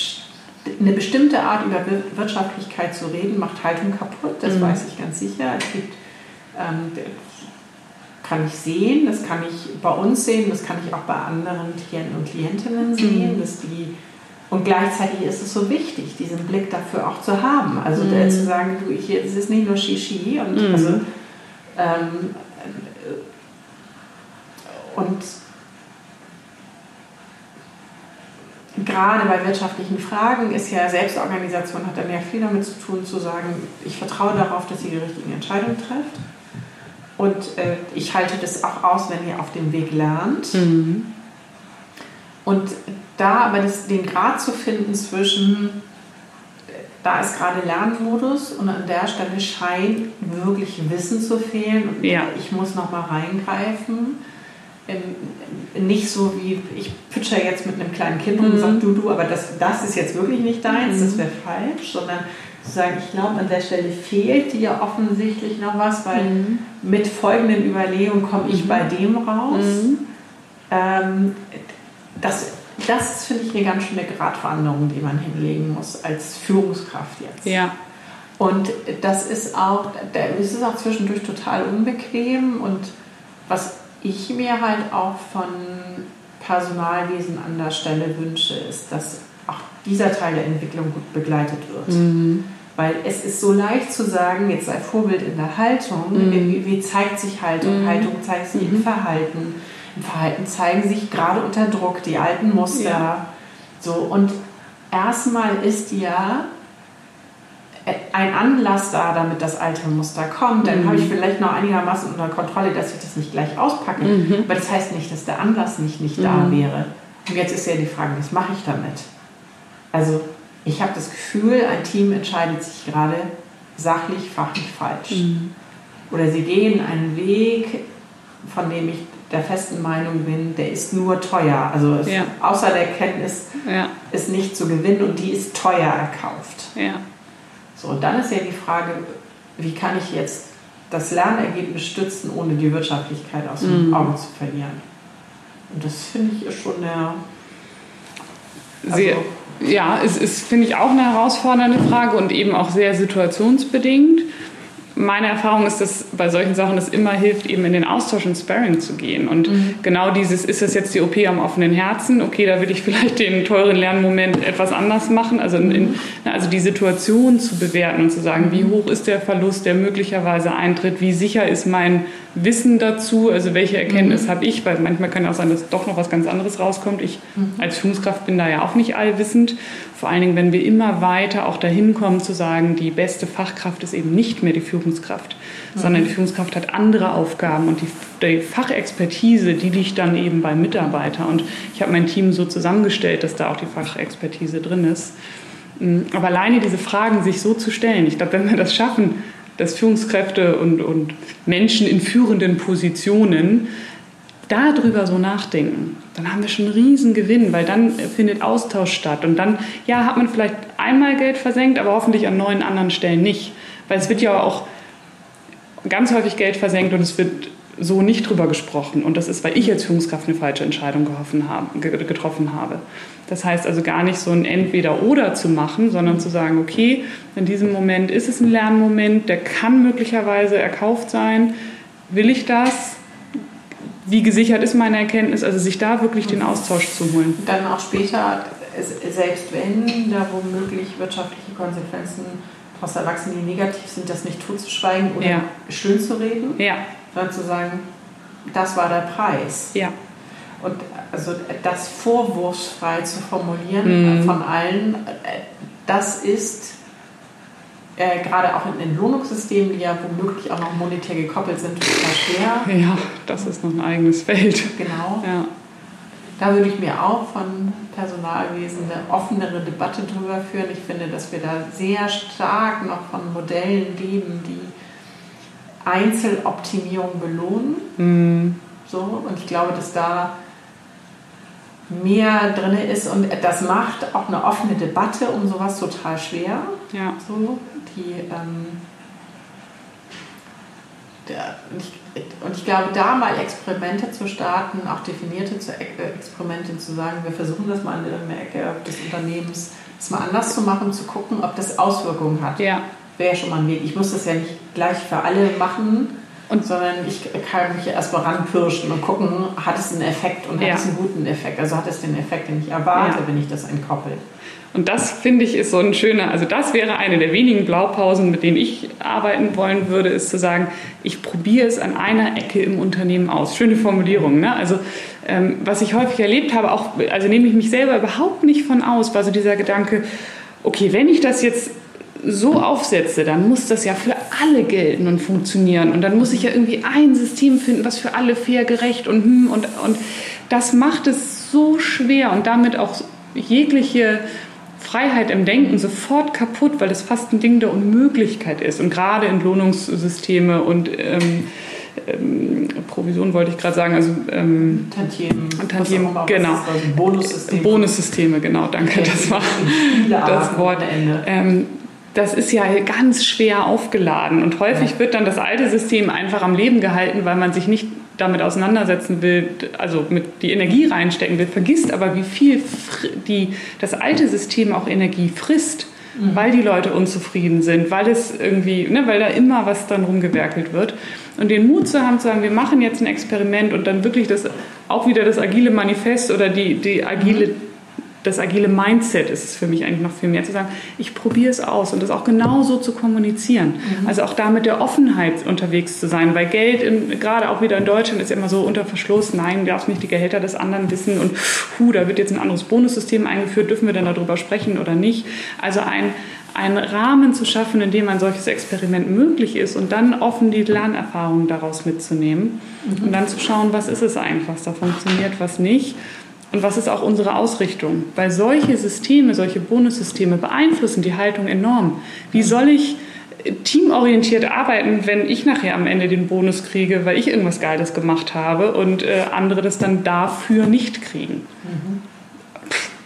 S2: eine bestimmte Art über Wirtschaftlichkeit zu reden, macht Haltung kaputt. Das mhm. weiß ich ganz sicher. Es gibt, ähm, kann ich sehen, das kann ich bei uns sehen, das kann ich auch bei anderen Klienten und Klientinnen sehen, mhm. dass die und gleichzeitig ist es so wichtig, diesen Blick dafür auch zu haben. Also mhm. zu sagen, du, ich, es ist nicht nur Shishi und mhm. also ähm, und gerade bei wirtschaftlichen Fragen ist ja Selbstorganisation hat dann ja viel damit zu tun, zu sagen, ich vertraue darauf, dass ihr die richtigen Entscheidungen trefft. Und äh, ich halte das auch aus, wenn ihr auf dem Weg lernt. Mhm. Und da aber das, den Grad zu finden zwischen, da ist gerade Lernmodus und an der Stelle scheint wirklich Wissen zu fehlen und
S3: Ja.
S2: ich muss nochmal reingreifen. Ähm, Nicht so wie, ich pitcher jetzt mit einem kleinen Kind und
S3: Mhm.
S2: sage, du, du, aber das, das ist jetzt wirklich nicht deins, das wäre falsch, sondern zu sagen, ich glaube, an der Stelle fehlt dir offensichtlich noch was, weil
S3: Mhm.
S2: mit folgenden Überlegungen komme ich bei dem raus.
S3: Mhm.
S2: Ähm, das, das ist, finde ich, eine ganz schöne Gratwanderung, die man hinlegen muss als Führungskraft jetzt.
S3: Ja.
S2: Und das ist auch, da ist es auch zwischendurch total unbequem. Und was ich mir halt auch von Personalwesen an der Stelle wünsche, ist, dass auch dieser Teil der Entwicklung gut begleitet wird.
S3: Mhm.
S2: Weil es ist so leicht zu sagen, jetzt sei Vorbild in der Haltung.
S3: Mhm.
S2: Wie, zeigt sich Haltung?
S3: Mhm.
S2: Haltung zeigt sich im Verhalten. Im Verhalten zeigen sich gerade unter Druck die alten Muster.
S3: Ja.
S2: So, und erstmal ist ja ein Anlass da, damit das alte Muster kommt. Dann
S3: Mhm.
S2: habe ich vielleicht noch einigermaßen unter Kontrolle, dass ich das nicht gleich auspacke.
S3: Mhm.
S2: Aber das heißt nicht, dass der Anlass nicht, nicht da
S3: Mhm.
S2: wäre. Und jetzt ist ja die Frage, was mache ich damit? Also ich habe das Gefühl, ein Team entscheidet sich gerade sachlich, fachlich falsch.
S3: Mhm.
S2: Oder sie gehen einen Weg, von dem ich der festen Meinung bin, der ist nur teuer. Also es,
S3: Ja.
S2: außer der Kenntnis
S3: Ja.
S2: ist nicht zu gewinnen und die ist teuer erkauft.
S3: Ja.
S2: So, und dann ist ja die Frage, wie kann ich jetzt das Lernergebnis stützen, ohne die Wirtschaftlichkeit aus dem
S3: Mhm.
S2: Auge zu verlieren? Und das finde ich ist schon eine.
S3: Sehr, ja, es ist, finde ich, auch eine herausfordernde Frage und eben auch sehr situationsbedingt. Meine Erfahrung ist, dass bei solchen Sachen es immer hilft, eben in den Austausch und Sparring zu gehen. Und genau dieses, ist das jetzt die OP am offenen Herzen? Okay, da will ich vielleicht den teuren Lernmoment etwas anders machen. Also, in, also die Situation zu bewerten und zu sagen, wie hoch ist der Verlust, der möglicherweise eintritt? Wie sicher ist mein Wissen dazu? Also welche Erkenntnis habe ich? Weil manchmal kann auch sein, dass doch noch was ganz anderes rauskommt. Ich als Führungskraft bin da ja auch nicht allwissend. Vor allen Dingen, wenn wir immer weiter auch dahin kommen zu sagen, die beste Fachkraft ist eben nicht mehr die Führungskraft, sondern die Führungskraft hat andere Aufgaben und die, die Fachexpertise, die liegt dann eben beim Mitarbeiter. Und ich habe mein Team so zusammengestellt, dass da auch die Fachexpertise drin ist. Mm, Aber alleine diese Fragen sich so zu stellen, ich glaube, wenn wir das schaffen, dass Führungskräfte und, und Menschen in führenden Positionen darüber so nachdenken, dann haben wir schon einen riesen Gewinn, weil dann findet Austausch statt. Und dann, ja, hat man vielleicht einmal Geld versenkt, aber hoffentlich an neun anderen Stellen nicht. Weil es wird ja auch ganz häufig Geld versenkt und es wird so nicht drüber gesprochen. Und das ist, weil ich als Führungskraft eine falsche Entscheidung getroffen habe. Das heißt also gar nicht so ein Entweder-Oder zu machen, sondern zu sagen, okay, in diesem Moment ist es ein Lernmoment, der kann möglicherweise erkauft sein. Will ich das? Wie gesichert ist meine Erkenntnis? Also sich da wirklich den Austausch zu holen.
S2: Und dann auch später, selbst wenn da womöglich wirtschaftliche Konsequenzen daraus erwachsen, die negativ sind, das nicht totzuschweigen oder
S3: Ja.
S2: schön zu reden,
S3: Ja,
S2: sondern zu sagen, das war der Preis.
S3: ja,
S2: Und also das vorwurfsfrei zu formulieren
S3: Mhm.
S2: von allen, äh, das ist äh, gerade auch in Entlohnungssystemen, die ja womöglich auch noch monetär gekoppelt sind, total schwer.
S3: ja, das ist noch ein eigenes Feld.
S2: Genau.
S3: Ja,
S2: Da würde ich mir auch von Personalwesen eine offenere Debatte drüber führen. Ich finde, dass wir da sehr stark noch von Modellen leben, die Einzeloptimierung belohnen.
S3: Mhm.
S2: So, und ich glaube, dass da mehr drin ist und das macht auch eine offene Debatte um sowas total schwer.
S3: ja.
S2: So, die, ähm, der, und, ich, und ich glaube, da mal Experimente zu starten, auch definierte zu, äh, Experimente zu sagen, wir versuchen das mal in irgendeiner Ecke des Unternehmens, das mal anders zu machen, zu gucken, ob das Auswirkungen hat.
S3: ja.
S2: Wäre ja schon mal ein Weg. Ich muss das ja nicht gleich für alle machen,
S3: Und-
S2: sondern ich kann mich erst mal ranpirschen und gucken, hat es einen Effekt und hat
S3: Ja.
S2: es einen guten Effekt. Also hat es den Effekt, den ich erwarte,
S3: Ja.
S2: wenn ich das entkoppel.
S3: Und das finde ich ist so ein schöner, also das wäre eine der wenigen Blaupausen, mit denen ich arbeiten wollen würde, ist zu sagen, ich probiere es an einer Ecke im Unternehmen aus. Schöne Formulierung, ne? Also ähm, was ich häufig erlebt habe, auch, also nehme ich mich selber überhaupt nicht von aus, war so dieser Gedanke, okay, wenn ich das jetzt so aufsetze, dann muss das ja für alle gelten und funktionieren. Und dann muss ich ja irgendwie ein System finden, was für alle fair, gerecht und hm und, und das macht es so schwer und damit auch jegliche Freiheit im Denken sofort kaputt, weil es fast ein Ding der Unmöglichkeit ist. Und gerade Entlohnungssysteme und ähm, ähm, Provision wollte ich gerade sagen, also ähm,
S2: Tantiemen,
S3: Tantiemen genau.
S2: Also Bonussysteme.
S3: Bonussysteme, genau, danke, das war das Wort. Ähm, das ist ja ganz schwer aufgeladen und häufig wird dann das alte System einfach am Leben gehalten, weil man sich nicht damit auseinandersetzen will, also mit die Energie reinstecken will, vergisst aber, wie viel die, das alte System auch Energie frisst, mhm. weil die Leute unzufrieden sind, weil es irgendwie, ne, weil da immer was dann rumgewerkelt wird. Und den Mut zu haben, zu sagen, wir machen jetzt ein Experiment und dann wirklich das auch wieder das agile Manifest oder die, die agile mhm das agile Mindset ist es für mich eigentlich noch viel mehr zu sagen, ich probiere es aus und das auch genauso zu kommunizieren. Mhm. Also auch da mit der Offenheit unterwegs zu sein, weil Geld, in, gerade auch wieder in Deutschland, ist ja immer so unter Verschluss, nein, du darfst nicht die Gehälter des anderen wissen und hu, da wird jetzt ein anderes Bonussystem eingeführt, dürfen wir dann darüber sprechen oder nicht. Also ein, einen Rahmen zu schaffen, in dem ein solches Experiment möglich ist und dann offen die Lernerfahrungen daraus mitzunehmen mhm. und dann zu schauen, was ist es eigentlich, was da funktioniert, was nicht und was ist auch unsere Ausrichtung? Weil solche Systeme, solche Bonussysteme beeinflussen die Haltung enorm. Wie soll ich teamorientiert arbeiten, wenn ich nachher am Ende den Bonus kriege, weil ich irgendwas Geiles gemacht habe und äh, andere das dann dafür nicht kriegen? Mhm.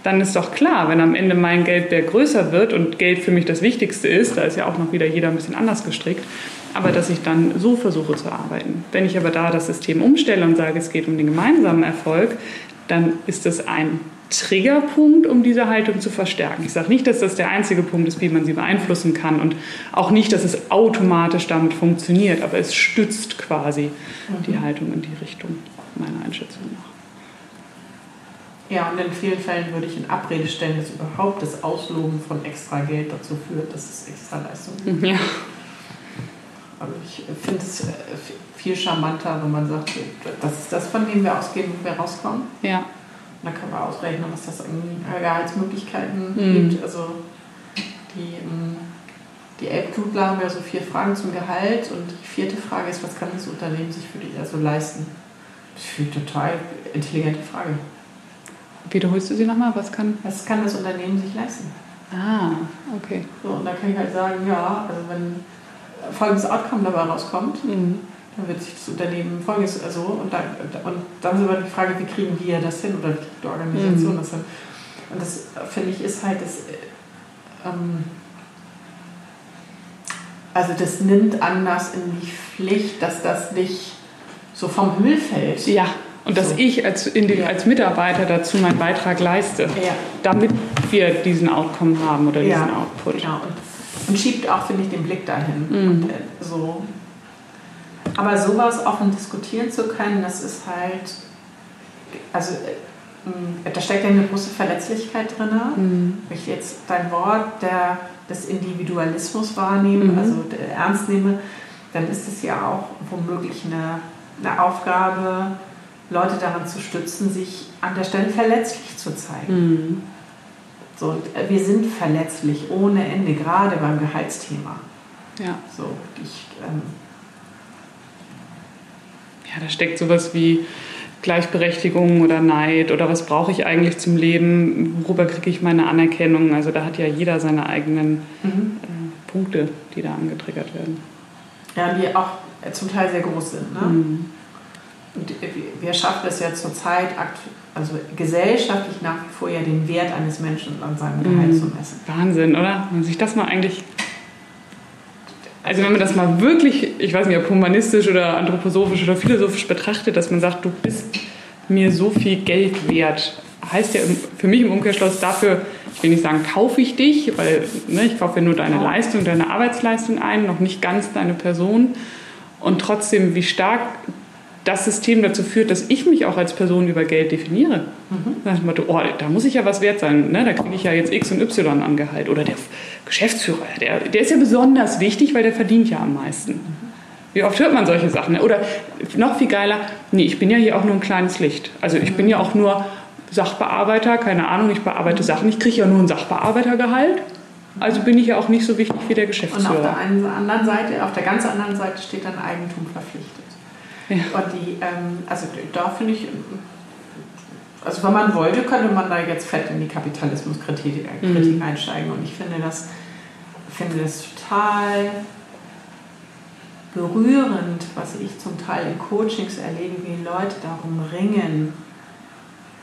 S3: Dann ist doch klar, wenn am Ende mein Geldberg größer wird und Geld für mich das Wichtigste ist, da ist ja auch noch wieder jeder ein bisschen anders gestrickt, aber dass ich dann so versuche zu arbeiten. Wenn ich aber da das System umstelle und sage, es geht um den gemeinsamen Erfolg, dann ist das ein Triggerpunkt, um diese Haltung zu verstärken. Ich sage nicht, dass das der einzige Punkt ist, wie man sie beeinflussen kann und auch nicht, dass es automatisch damit funktioniert, aber es stützt quasi mhm. die Haltung in die Richtung, meiner Einschätzung nach.
S2: Ja, und in vielen Fällen würde ich in Abrede stellen, dass überhaupt das Ausloben von extra Geld dazu führt, dass es extra Leistung gibt. Ja. Also ich finde es äh, viel charmanter, wenn man sagt, das ist das, von dem wir ausgehen, wo wir rauskommen.
S3: Ja. Und
S2: dann können wir ausrechnen, was das an Gehaltsmöglichkeiten mhm. gibt. Also die, ähm, die Elbklubler haben ja so vier Fragen zum Gehalt und die vierte Frage ist, was kann das Unternehmen sich für die also leisten? Das ist eine total intelligente Frage.
S3: Wiederholst du sie nochmal? Was kann?
S2: Was kann das Unternehmen sich leisten?
S3: Ah, okay.
S2: So, und da kann ich halt sagen, ja, also wenn folgendes Outcome dabei rauskommt, mhm. Dann wird sich das Unternehmen folgendes, also, und dann, und dann ist aber die Frage, wie kriegen wir das hin oder wie kriegt die Organisation mhm. das hin? Und das, finde ich, ist halt das, ähm, also das nimmt anders in die Pflicht, dass das nicht so vom Himmel fällt.
S3: Ja. Und dass so. ich als, ja. als Mitarbeiter dazu meinen Beitrag leiste, ja. damit wir diesen Outcome haben oder diesen ja. Output.
S2: Genau. Und und schiebt auch, finde ich, den Blick dahin. Mhm. Und, äh, so. Aber sowas offen diskutieren zu können, das ist halt, also äh, da steckt ja eine große Verletzlichkeit drin. Mhm. Wenn ich jetzt dein Wort der, des Individualismus wahrnehme, mhm. also ernst nehme, dann ist es ja auch womöglich eine, eine Aufgabe, Leute daran zu stützen, sich an der Stelle verletzlich zu zeigen. Mhm. So, äh, wir sind verletzlich ohne Ende, gerade beim Gehaltsthema.
S3: Ja.
S2: So, ich, ähm
S3: ja, da steckt sowas wie Gleichberechtigung oder Neid oder was brauche ich eigentlich zum Leben, worüber kriege ich meine Anerkennung. Also da hat ja jeder seine eigenen mhm. äh, Punkte, die da angetriggert werden.
S2: Ja, die auch zum Teil sehr groß sind. Ne? Mhm. Und wir schaffen es ja zurzeit also gesellschaftlich nach wie vor ja den Wert eines Menschen an seinem Gehalt mhm. zu messen.
S3: Wahnsinn, oder? Wenn man sich das mal eigentlich. Also wenn man das mal wirklich, ich weiß nicht, ob humanistisch oder anthroposophisch oder philosophisch betrachtet, dass man sagt, du bist mir so viel Geld wert, heißt ja für mich im Umkehrschluss dafür, ich will nicht sagen, kaufe ich dich, weil ne, ich kaufe ja nur deine Leistung, deine Arbeitsleistung ein, noch nicht ganz deine Person. Und trotzdem, wie stark das System dazu führt, dass ich mich auch als Person über Geld definiere. Mhm. Dann ich oh, da muss ich ja was wert sein. Ne? Da kriege ich ja jetzt X und Y an Gehalt. Oder der Geschäftsführer, der, der ist ja besonders wichtig, weil der verdient ja am meisten. Wie oft hört man solche Sachen? Oder noch viel geiler, nee, ich bin ja hier auch nur ein kleines Licht. Also ich bin ja auch nur Sachbearbeiter, keine Ahnung, ich bearbeite Sachen. Ich kriege ja nur ein Sachbearbeitergehalt. Also bin ich ja auch nicht so wichtig wie der Geschäftsführer.
S2: Und auf der anderen Seite, auf der ganz anderen Seite steht dann Eigentum verpflichtet. Ja. Und die, ähm, also da finde ich, also wenn man wollte, könnte man da jetzt fett in die Kapitalismuskritik mhm. einsteigen. Und ich finde das, finde das total berührend, was ich zum Teil in Coachings erlebe, wie Leute darum ringen,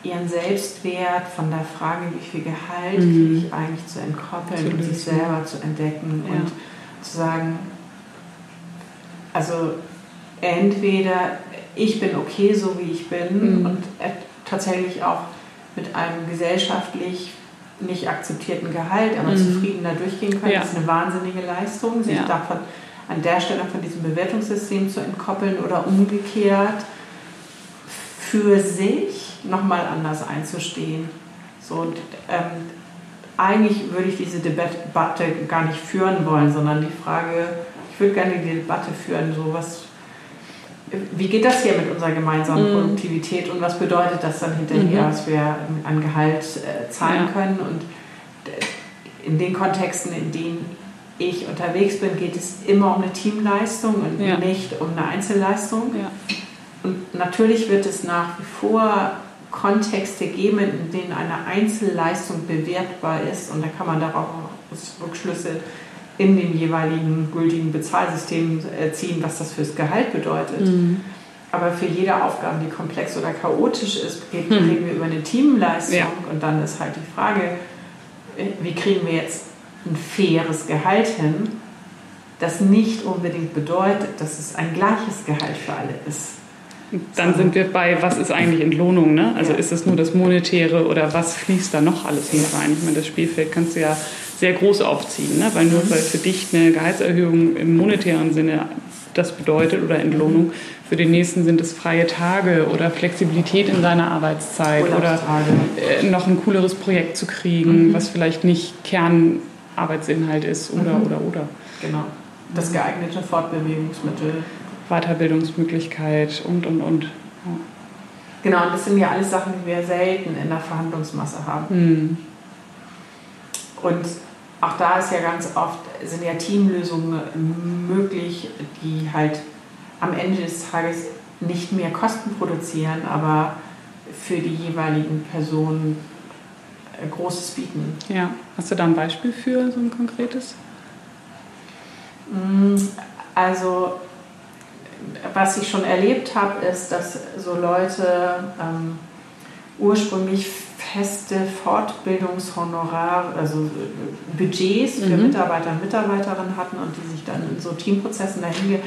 S2: ihren Selbstwert von der Frage, wie viel Gehalt mhm. kriege ich eigentlich zu entkoppeln Natürlich. und sich selber zu entdecken ja. und zu sagen, also entweder ich bin okay, so wie ich bin mhm. und tatsächlich auch mit einem gesellschaftlich nicht akzeptierten Gehalt, aber mhm. zufrieden da durchgehen können. Ja. Das ist eine wahnsinnige Leistung, sich ja. davon an der Stelle von diesem Bewertungssystem zu entkoppeln oder umgekehrt für sich nochmal anders einzustehen. So, und, ähm, eigentlich würde ich diese Debatte gar nicht führen wollen, sondern die Frage, ich würde gerne die Debatte führen, so was, wie geht das hier mit unserer gemeinsamen mm. Produktivität und was bedeutet das dann hinterher, mhm. was wir an Gehalt äh, zahlen ja. können und in den Kontexten, in denen ich unterwegs bin, geht es immer um eine Teamleistung und ja. nicht um eine Einzelleistung. Ja. Und natürlich wird es nach wie vor Kontexte geben, in denen eine Einzelleistung bewertbar ist und da kann man darauf Rückschlüsse in dem jeweiligen gültigen Bezahlsystem äh, ziehen, was das fürs Gehalt bedeutet. Mhm. Aber für jede Aufgabe, die komplex oder chaotisch ist, reden mhm. wir über eine Teamleistung ja. und dann ist halt die Frage, äh, wie kriegen wir jetzt ein faires Gehalt hin, das nicht unbedingt bedeutet, dass es ein gleiches Gehalt für alle ist.
S3: Dann sind wir bei, was ist eigentlich Entlohnung? Ne? Also ja. ist es nur das Monetäre oder was fließt da noch alles mit rein? Ich meine, das Spielfeld kannst du ja sehr groß aufziehen, ne? weil nur weil für dich eine Gehaltserhöhung im monetären Sinne das bedeutet oder Entlohnung, für den nächsten sind es freie Tage oder Flexibilität in seiner Arbeitszeit oder äh, noch ein cooleres Projekt zu kriegen, mhm. was vielleicht nicht Kernarbeitsinhalt ist oder mhm. oder oder.
S2: Genau. Das geeignete Fortbewegungsmittel
S3: Weiterbildungsmöglichkeit und, und, und. Ja.
S2: Genau, und das sind ja alles Sachen, die wir selten in der Verhandlungsmasse haben. Mhm. Und auch da ist ja ganz oft, sind ja Teamlösungen möglich, die halt am Ende des Tages nicht mehr Kosten produzieren, aber für die jeweiligen Personen äh, Großes bieten.
S3: Ja, hast du da ein Beispiel für so ein konkretes?
S2: Mm, also was ich schon erlebt habe, ist, dass so Leute ähm, ursprünglich feste Fortbildungshonorar, also äh, Budgets für mhm. Mitarbeiter und Mitarbeiterinnen hatten und die sich dann in so Teamprozessen dahin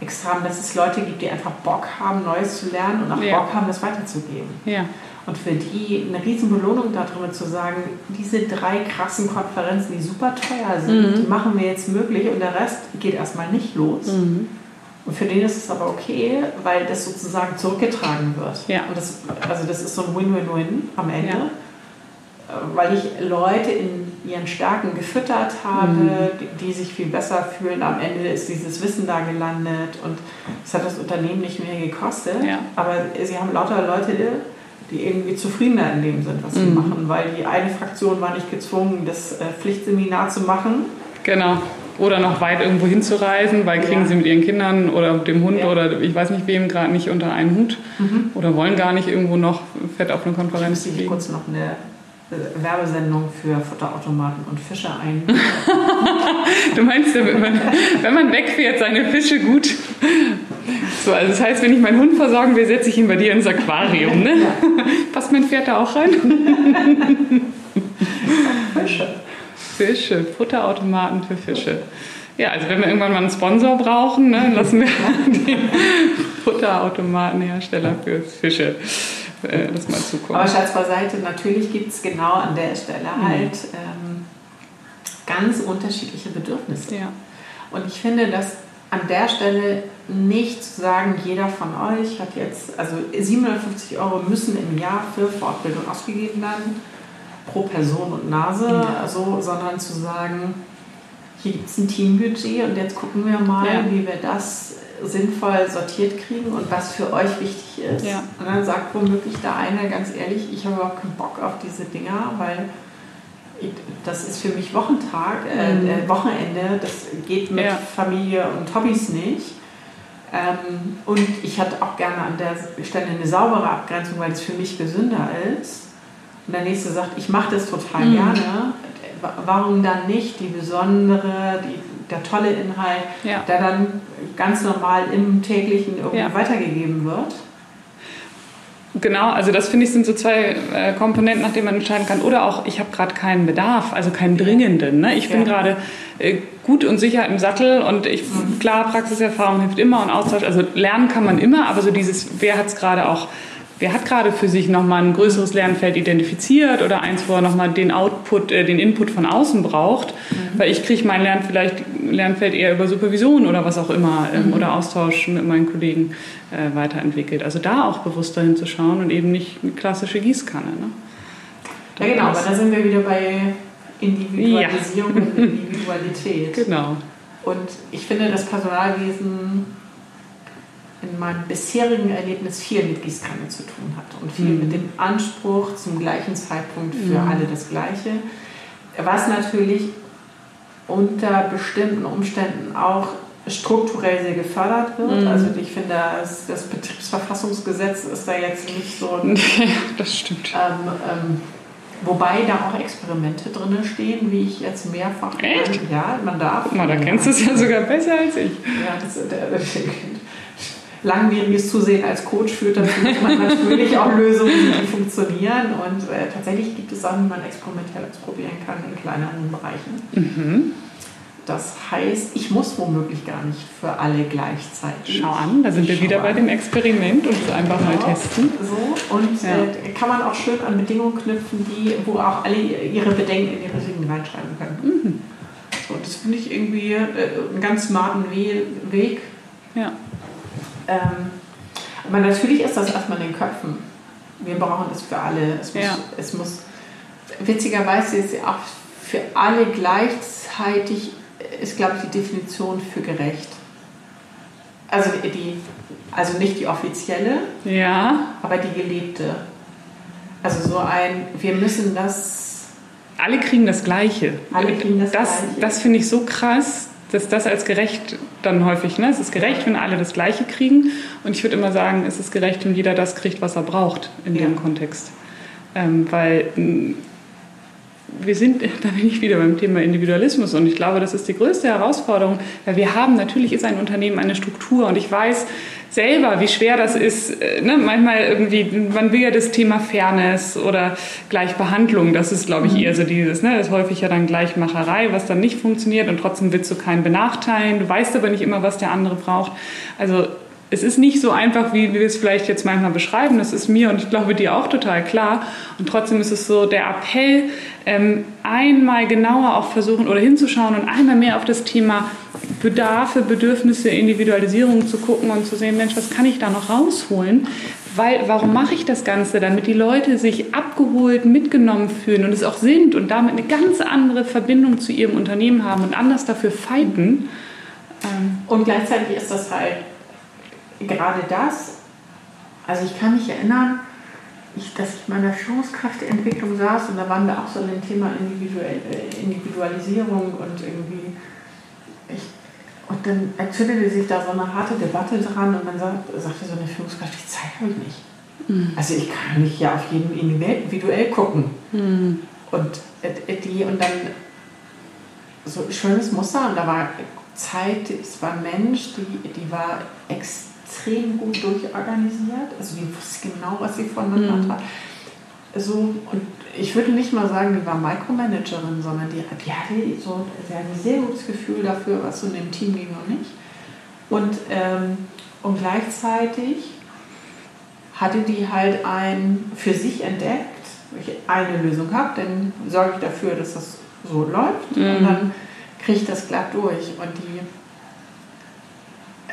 S2: extra haben, dass es Leute gibt, die einfach Bock haben, Neues zu lernen und auch ja. Bock haben, das weiterzugeben. Ja. Und für die eine riesen Belohnung darüber zu sagen, diese drei krassen Konferenzen, die super teuer sind, mhm. die machen wir jetzt möglich und der Rest geht erstmal nicht los. Mhm und für den ist es aber okay, weil das sozusagen zurückgetragen wird. Ja. Und das, also das ist so ein Win-Win-Win am Ende. Ja. Äh, weil ich Leute in ihren Stärken gefüttert habe, mhm. die, die, sich viel besser fühlen. Am Ende ist dieses Wissen da gelandet und es hat das Unternehmen nicht mehr gekostet. Ja. Aber sie haben lauter Leute, die irgendwie zufriedener in dem sind, was mhm. sie machen. Weil die eine Fraktion war nicht gezwungen, das äh, Pflichtseminar zu machen.
S3: Genau oder noch weit irgendwo hinzureisen, weil kriegen ja. sie mit ihren Kindern oder dem Hund ja. oder ich weiß nicht wem gerade nicht unter einen Hut mhm. oder wollen gar nicht irgendwo noch fett auf eine Konferenz
S2: ich gehen. kurz noch eine äh, Werbesendung für Futterautomaten und Fische ein.
S3: du meinst, wenn man, wenn man wegfährt, seine Fische gut. So, also das heißt, wenn ich meinen Hund versorgen will, setze ich ihn bei dir ins Aquarium. Ne? Passt mein Pferd da auch rein? Fische. Fische, Futterautomaten für Fische. Ja, also wenn wir irgendwann mal einen Sponsor brauchen, ne, lassen wir den Futterautomatenhersteller für Fische äh, das mal zukommen.
S2: Aber Schatz beiseite, natürlich gibt es genau an der Stelle mhm. halt ähm, ganz unterschiedliche Bedürfnisse. Ja. Und ich finde, dass an der Stelle nicht zu sagen, jeder von euch hat jetzt, also 750 Euro müssen im Jahr für Fortbildung ausgegeben werden pro Person und Nase, ja. also, sondern zu sagen, hier gibt es ein Teambudget und jetzt gucken wir mal, ja. wie wir das sinnvoll sortiert kriegen und was für euch wichtig ist. Ja. Und dann sagt womöglich der eine ganz ehrlich, ich habe überhaupt keinen Bock auf diese Dinger, weil das ist für mich Wochentag, äh, mhm. äh, Wochenende, das geht mit Familie und Hobbys nicht. Ähm, und ich hatte auch gerne an der Stelle eine saubere Abgrenzung, weil es für mich gesünder ist. Und der nächste sagt, ich mache das total mhm. gerne. Warum dann nicht die besondere, die, der tolle Inhalt, ja. der dann ganz normal im täglichen irgendwie ja. weitergegeben wird?
S3: Genau, also das finde ich sind so zwei äh, Komponenten, nach denen man entscheiden kann. Oder auch, ich habe gerade keinen Bedarf, also keinen dringenden. Ne? Ich bin ja. gerade äh, gut und sicher im Sattel und ich, mhm. klar, Praxiserfahrung hilft immer und Austausch. Also lernen kann man immer, aber so dieses, wer hat es gerade auch wer hat gerade für sich nochmal ein größeres Lernfeld identifiziert oder eins, wo er nochmal den Output, äh, den Input von außen braucht, mhm. weil ich kriege mein Lern vielleicht, Lernfeld eher über Supervision oder was auch immer ähm, mhm. oder Austausch mit meinen Kollegen äh, weiterentwickelt. Also da auch bewusster hinzuschauen und eben nicht eine klassische Gießkanne. Ne?
S2: Ja genau, aber da sind wir wieder bei Individualisierung ja. und Individualität.
S3: Genau.
S2: Und ich finde, das Personalwesen in meinem bisherigen Erlebnis viel mit Gießkanne zu tun hat und viel mhm. mit dem Anspruch zum gleichen Zeitpunkt für mhm. alle das Gleiche, was natürlich unter bestimmten Umständen auch strukturell sehr gefördert wird. Mhm. Also ich finde, das, das, Betriebsverfassungsgesetz ist da jetzt nicht so
S3: ein... das stimmt.
S2: Ähm, ähm, wobei da auch Experimente drin stehen, wie ich jetzt mehrfach...
S3: Echt?
S2: Ja, man darf.
S3: Mal, da kennst du es ja sogar besser als ich.
S2: Ja, das, der, der, langwieriges Zusehen als Coach führt dazu, dass man natürlich auch Lösungen, die funktionieren. Und äh, tatsächlich gibt es Sachen, die man experimentell ausprobieren kann in kleineren Bereichen. Mhm. Das heißt, ich muss womöglich gar nicht für alle gleichzeitig.
S3: Schau an, da sind wir wieder an. bei dem Experiment und es einfach genau. mal testen.
S2: So, und ja. äh, kann man auch schön an Bedingungen knüpfen, die, wo auch alle ihre Bedenken in ihre Risiken reinschreiben können. Mhm. So, das finde ich irgendwie äh, einen ganz smarten Weg.
S3: Ja.
S2: Ähm, aber natürlich ist das erstmal in den Köpfen. Wir brauchen es für alle. Es muss, ja. es muss witzigerweise ist auch für alle gleichzeitig, ist glaube ich die Definition für gerecht. Also, die, also nicht die offizielle,
S3: ja.
S2: aber die gelebte. Also so ein, wir müssen das.
S3: Alle kriegen das Gleiche.
S2: Alle kriegen das,
S3: das
S2: Gleiche.
S3: Das finde ich so krass, dass das als gerecht dann häufig, ne? es ist gerecht, wenn alle das Gleiche kriegen. Und ich würde immer sagen, es ist gerecht, wenn jeder das kriegt, was er braucht in ja. dem Kontext. Ähm, weil wir sind, da bin ich wieder beim Thema Individualismus und ich glaube, das ist die größte Herausforderung, weil wir haben, natürlich ist ein Unternehmen eine Struktur und ich weiß selber, wie schwer das ist. Äh, ne? Manchmal irgendwie, man will ja das Thema Fairness oder Gleichbehandlung, das ist, glaube ich, eher so dieses, ne? das ist häufig ja dann Gleichmacherei, was dann nicht funktioniert und trotzdem willst du keinen benachteilen, du weißt aber nicht immer, was der andere braucht. Also es ist nicht so einfach, wie wir es vielleicht jetzt manchmal beschreiben. Das ist mir und ich glaube dir auch total klar. Und trotzdem ist es so der Appell, ähm, einmal genauer auch versuchen oder hinzuschauen und einmal mehr auf das Thema Bedarfe, Bedürfnisse, Individualisierung zu gucken und zu sehen, Mensch, was kann ich da noch rausholen? Weil, warum mache ich das Ganze? Damit die Leute sich abgeholt, mitgenommen fühlen und es auch sind und damit eine ganz andere Verbindung zu ihrem Unternehmen haben und anders dafür fighten.
S2: Ähm, und gleichzeitig ist das halt gerade das, also ich kann mich erinnern, ich, dass ich in meiner Führungskräfteentwicklung saß und da waren wir auch so dem Thema äh, Individualisierung und irgendwie, und dann entzündete sich da so eine harte Debatte dran und dann sagt, sagte so eine Führungskraft, die Zeit habe ich nicht. Mhm. Also ich kann nicht ja auf jeden individuell gucken. Mhm. Und äh, die und dann so ein schönes Muster und da war Zeit, es war Mensch, die, die war extrem extrem gut durchorganisiert. Also die wusste genau, was sie voneinander mhm. hat. So, und ich würde nicht mal sagen, die war Micromanagerin, sondern die, die, hatte so, sie hatte ein sehr gutes Gefühl dafür, was so in dem Team ging und nicht. Und, ähm, und gleichzeitig hatte die halt ein für sich entdeckt, wenn ich eine Lösung habe, dann sorge ich dafür, dass das so läuft mhm. und dann kriege ich das glatt durch. Und die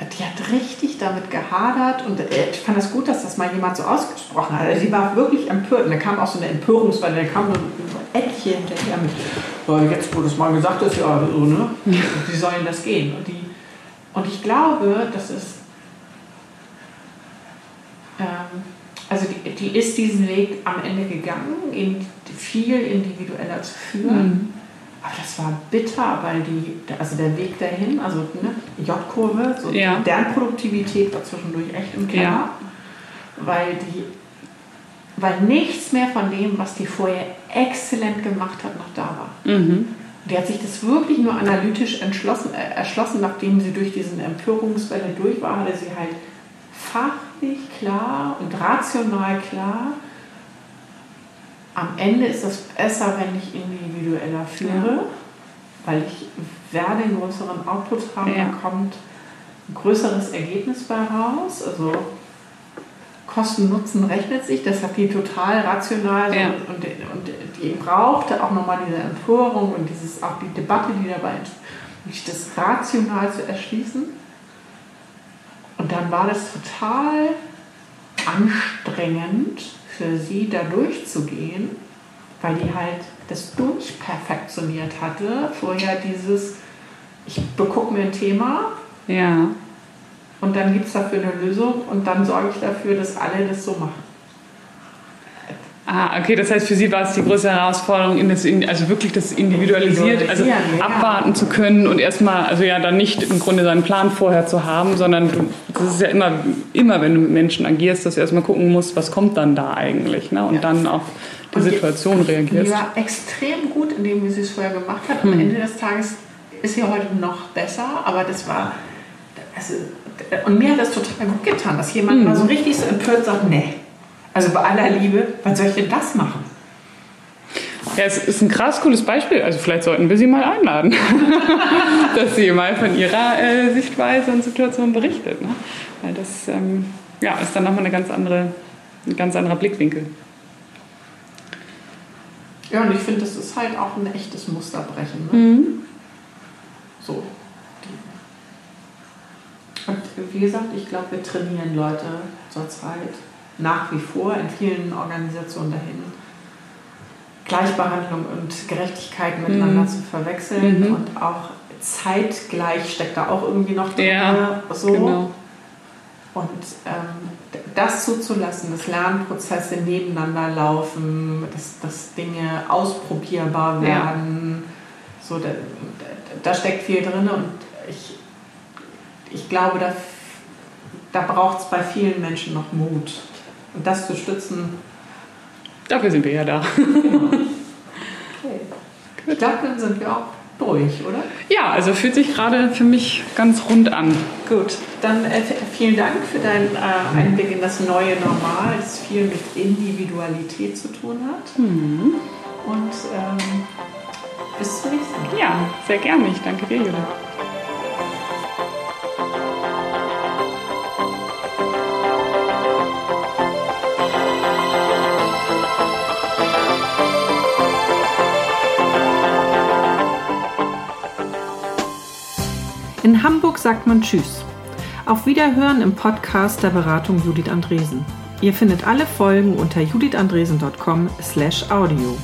S2: die hat richtig damit gehadert und äh, ich fand es das gut, dass das mal jemand so ausgesprochen hat. Also sie war wirklich empört und da kam auch so eine Empörungswelle, da kam so etliche hinterher mit, oh, jetzt wo das mal gesagt ist, ja, so, ne? Wie sollen das gehen? Und, die, und ich glaube, das ist, ähm, also die, die, ist diesen Weg am Ende gegangen, in viel individueller zu führen. Mhm. Aber das war bitter, weil die, also der Weg dahin, also ne, J-Kurve, so
S3: Ja.
S2: deren Produktivität war zwischendurch echt im Keller,
S3: Ja.
S2: weil die, weil nichts mehr von dem, was die vorher exzellent gemacht hat, noch da war.
S3: Mhm.
S2: Die hat sich das wirklich nur analytisch entschlossen, äh, erschlossen, nachdem sie durch diesen Empörungswelle durch war, hatte sie halt fachlich klar und rational klar, am Ende ist das besser, wenn ich individueller führe, weil ich werde einen größeren Output haben,
S3: Ja.
S2: da kommt ein größeres Ergebnis bei raus. Also Kosten-Nutzen rechnet sich, das hat die total rational
S3: Ja.
S2: und, und die brauchte auch nochmal diese Empörung und dieses, auch die Debatte, die dabei entsteht, sich das rational zu erschließen. Und dann war das total anstrengend für sie, da durchzugehen, weil die halt das durchperfektioniert hatte. Vorher dieses, ich begucke mir ein Thema
S3: Ja.
S2: und dann gibt es dafür eine Lösung und dann sorge ich dafür, dass alle das so machen.
S3: Ah, okay, das heißt, für Sie war es die größte Herausforderung, in das, in, also wirklich das individualisiert, also abwarten zu können und erstmal, also ja, dann nicht im Grunde seinen Plan vorher zu haben, sondern du, das ist ja immer, immer, wenn du mit Menschen agierst, dass du erstmal gucken musst, was kommt dann da eigentlich, ne? Und
S2: Ja.
S3: dann auf die Situation
S2: Die
S3: reagierst.
S2: war extrem gut in dem, wie sie es vorher gemacht hat. Am Ende des Tages ist sie heute noch besser, aber das war. Also, und mir hat das total gut getan, dass jemand mal so richtig so empört sagt: Nee, also bei aller Liebe, was soll ich denn das machen?
S3: Ja, es ist ein krass cooles Beispiel. Also vielleicht sollten wir sie mal einladen, dass sie mal von ihrer äh, Sichtweise und Situation berichtet. Ne? Weil das ähm, ja, ist dann nochmal eine ganz andere, ein ganz anderer Blickwinkel.
S2: Ja, und ich finde, das ist halt auch ein echtes Musterbrechen. Ne? So. Und wie gesagt, ich glaube, wir trainieren Leute zurzeit nach wie vor in vielen Organisationen dahin, Gleichbehandlung und Gerechtigkeit miteinander zu verwechseln
S3: Mhm.
S2: und auch zeitgleich steckt da auch irgendwie noch drin.
S3: Ja,
S2: so.
S3: genau.
S2: Und ähm, das zuzulassen, dass Lernprozesse nebeneinander laufen, dass, dass Dinge ausprobierbar
S3: Ja.
S2: werden, so, da, da, steckt viel drin und ich, ich glaube, da, da braucht es bei vielen Menschen noch Mut. Und das zu stützen,
S3: Dafür sind wir ja da.
S2: ich glaube, dann sind wir auch durch, oder?
S3: Ja, also fühlt sich gerade für mich ganz rund an.
S2: Gut, dann äh, vielen Dank für deinen äh, Einblick in das neue Normal, das viel mit Individualität zu tun hat. Und ähm, bis zum nächsten Mal.
S3: Ja, sehr gerne. Ich danke dir, Judith.
S2: In Hamburg sagt man Tschüss. Auf Wiederhören im Podcast der Beratung Judith Andresen. Ihr findet alle Folgen unter judithandresen.com/audio.